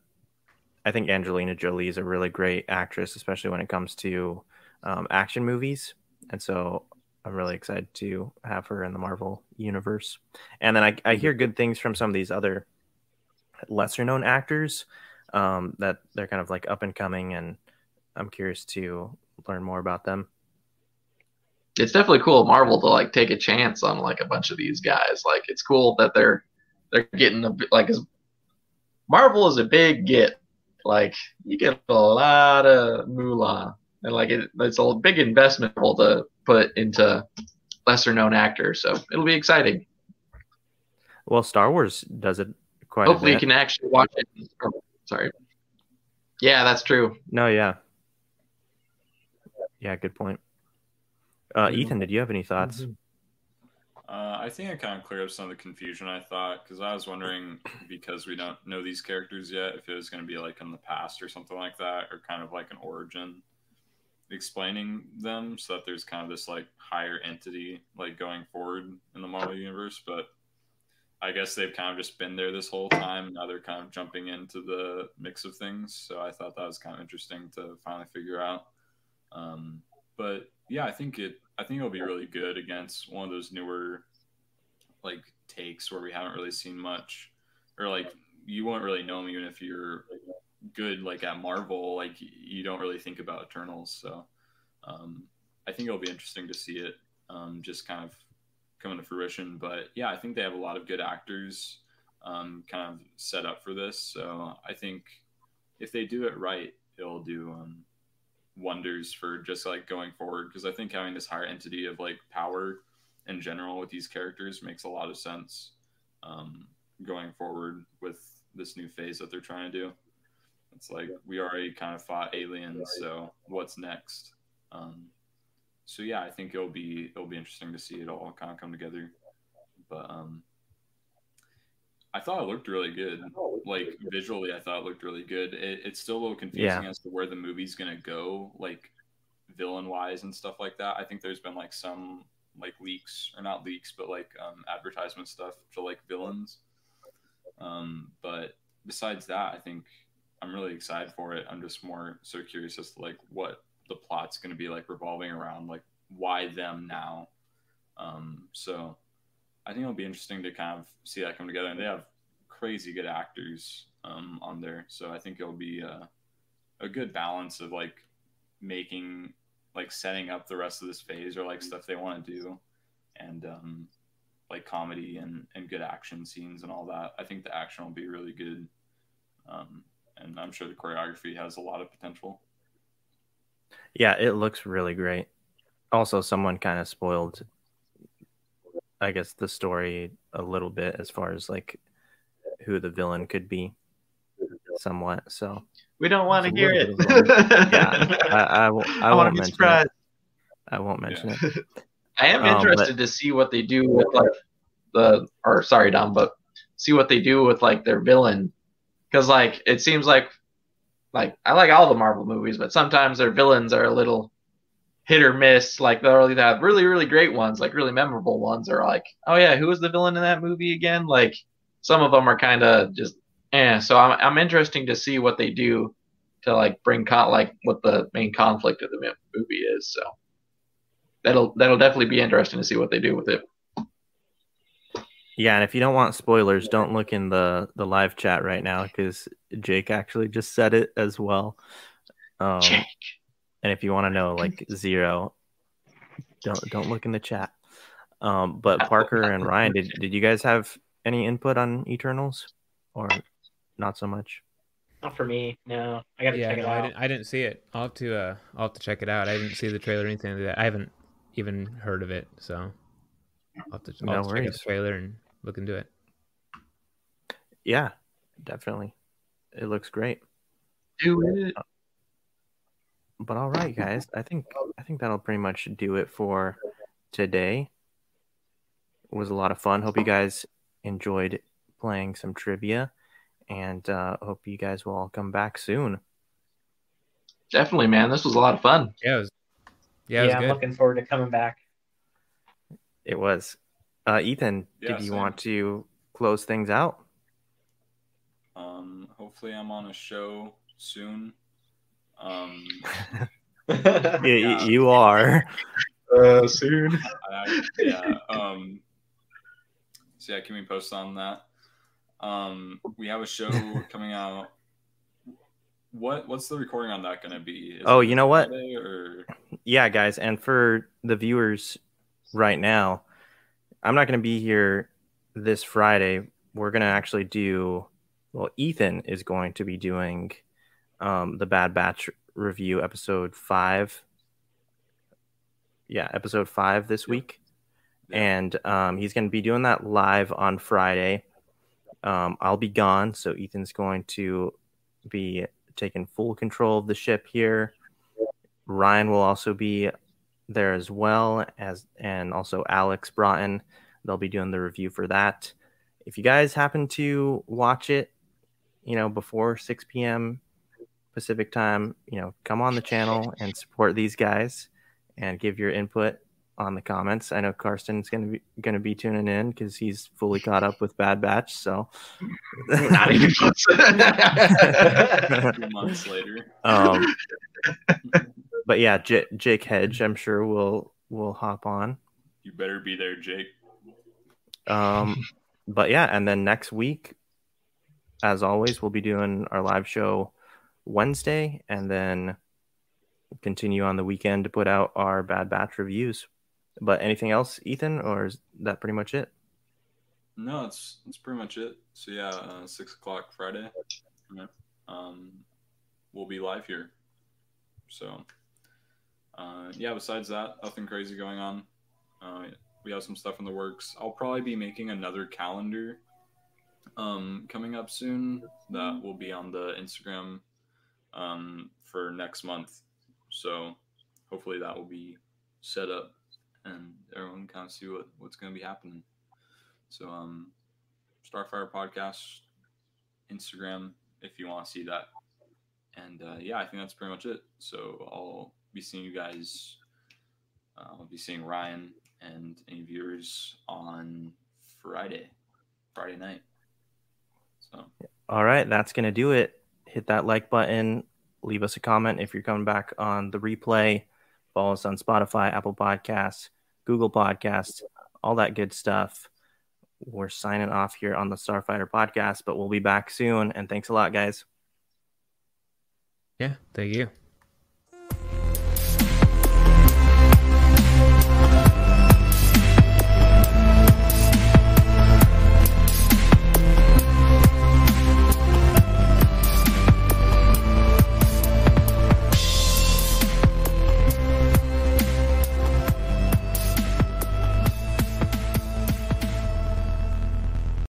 I think Angelina Jolie is a really great actress, especially when it comes to um, action movies, and so I'm really excited to have her in the Marvel universe. And then I, I hear good things from some of these other lesser known actors um, that they're kind of like up and coming, and I'm curious to learn more about them. it's definitely cool Marvel to like take a chance on like a bunch of these guys. Like it's cool that they're they're getting a like Marvel is a big get. Like you get a lot of moolah, and like it, it's a big investment to put into lesser known actors. So it'll be exciting. Well, Star Wars does it quite Hopefully you can actually watch it. oh, sorry. Yeah, that's true. No, yeah. Yeah, good point. Uh. Ethan, did you have any thoughts? Uh, I think I kind of cleared up some of the confusion I thought because I was wondering because we don't know these characters yet if it was going to be like in the past or something like that or kind of like an origin explaining them so that there's kind of this like higher entity like going forward in the Marvel universe but I guess they've kind of just been there this whole time now they're kind of jumping into the mix of things so I thought that was kind of interesting to finally figure out um, but yeah I think it I think it'll be really good against one of those newer like takes where we haven't really seen much or like you won't really know them even if you're good like at Marvel like you don't really think about Eternals. So um, I think it'll be interesting to see it um, just kind of come to fruition. But yeah I think they have a lot of good actors um, kind of set up for this. So I think if they do it right it'll do um, wonders for just like going forward because I think having this higher entity of like power in general with these characters makes a lot of sense um, going forward with this new phase that they're trying to do. It's like we already kind of fought aliens, so what's next? Um, so yeah, I think it'll be it'll be interesting to see it all kind of come together. But um, I thought it looked really good. Like visually, I thought it looked really good. It, it's still a little confusing Yeah. as to where the movie's gonna go, like villain wise and stuff like that. I think there's been like some like leaks or not leaks, but like um, advertisement stuff to like villains. Um, but besides that, I think I'm really excited for it. I'm just more so curious as to like what the plot's going to be like revolving around, like why them now. Um, so I think it'll be interesting to kind of see that come together. And they have crazy good actors um, on there, so I think it'll be a, a good balance of like making like setting up the rest of this phase or like stuff they want to do and um like comedy and and good action scenes and all that i think the action will be really good um and i'm sure the choreography has a lot of potential Yeah, it looks really great. Also, someone kind of spoiled, I guess, the story a little bit as far as like who the villain could be, somewhat. So We don't want to hear it. <laughs> yeah, I, I, won't- I, I want won't to be mention it. surprised. I won't mention Yeah. it. <laughs> I am Um, interested to see what they do with like the or sorry Dom, but see what they do with like their villain because like it seems like like I like all the Marvel movies, but sometimes their villains are a little hit or miss. Like they'll really have really really great ones, like really memorable ones, are like oh yeah, who was the villain in that movie again? Like some of them are kind of just eh. So I'm I'm interesting to see what they do to like bring con like what the main conflict of the movie is. So that'll that'll definitely be interesting to see what they do with it. Yeah, and if you don't want spoilers, don't look in the the live chat right now because Jake actually just said it as well. Um, Jake. And if you want to know like zero, don't don't look in the chat. Um, but Parker and Ryan, did did you guys have any input on Eternals, or not so much? Not for me. No, I gotta Yeah, check it no, I out. didn't. I didn't see it. I'll have to. Uh, I'll have to check it out. I didn't see the trailer or anything like that. I haven't even heard of it, so I'll have to, I'll No have to check out the trailer and look into it. Yeah, definitely. It looks great. Do it. But all right, guys, I think I think that'll pretty much do it for today. It was a lot of fun. Hope you guys enjoyed playing some trivia, and uh, hope you guys will all come back soon. Definitely, man. This was a lot of fun. Yeah, it was. Yeah, it was I'm good. looking forward to coming back. It was. Uh, Ethan, Yeah, did you same. want to close things out? Um, hopefully, I'm on a show soon. Um, <laughs> Yeah, Yeah. you are. Uh, soon. I, yeah. Um, so yeah, can we post on that? Um, we have a show <laughs> coming out. What what's the recording on that gonna be? Is Oh, you know what? Or yeah, guys, and for the viewers right now, I'm not going to be here this Friday. We're going to actually do, well, Ethan is going to be doing um, the Bad Batch review episode five. Yeah, episode five this week. Yeah. And um, he's going to be doing that live on Friday. Um, I'll be gone, so Ethan's going to be taking full control of the ship here. Ryan will also be there as well as and also Alex Broughton. They'll be doing the review for that. If you guys happen to watch it, you know, before 6 p.m. Pacific time, you know, come on the channel and support these guys and give your input on the comments. I know Karsten's gonna be gonna be tuning in because he's fully caught up with Bad Batch. So Not even close. <laughs> two months later. um, but yeah, J- Jake Hedge, I'm sure will will hop on. You better be there, Jake. Um, but yeah, and then next week, as always, we'll be doing our live show Wednesday, and then continue on the weekend to put out our Bad Batch reviews. But anything else, Ethan, or is that pretty much it? No, that's that's pretty much it. So yeah, uh, six o'clock Friday. Um, we'll be live here. So, uh, yeah. Besides that, nothing crazy going on. Uh, we have some stuff in the works. I'll probably be making another calendar um, coming up soon. That will be on the Instagram um, for next month. So, hopefully, that will be set up and everyone can kind of see what, what's going to be happening. So, um, Starfighter Podcast, Instagram, if you want to see that. And uh, yeah, I think that's pretty much it. So I'll be seeing you guys. Uh, I'll be seeing Ryan and any viewers on Friday, Friday night. So All right, that's gonna do it. Hit that like button. Leave us a comment if you're coming back on the replay. Follow us on Spotify, Apple Podcasts, Google Podcasts, all that good stuff. We're signing off here on the Starfighter podcast, but we'll be back soon. And thanks a lot, guys. Yeah, thank you.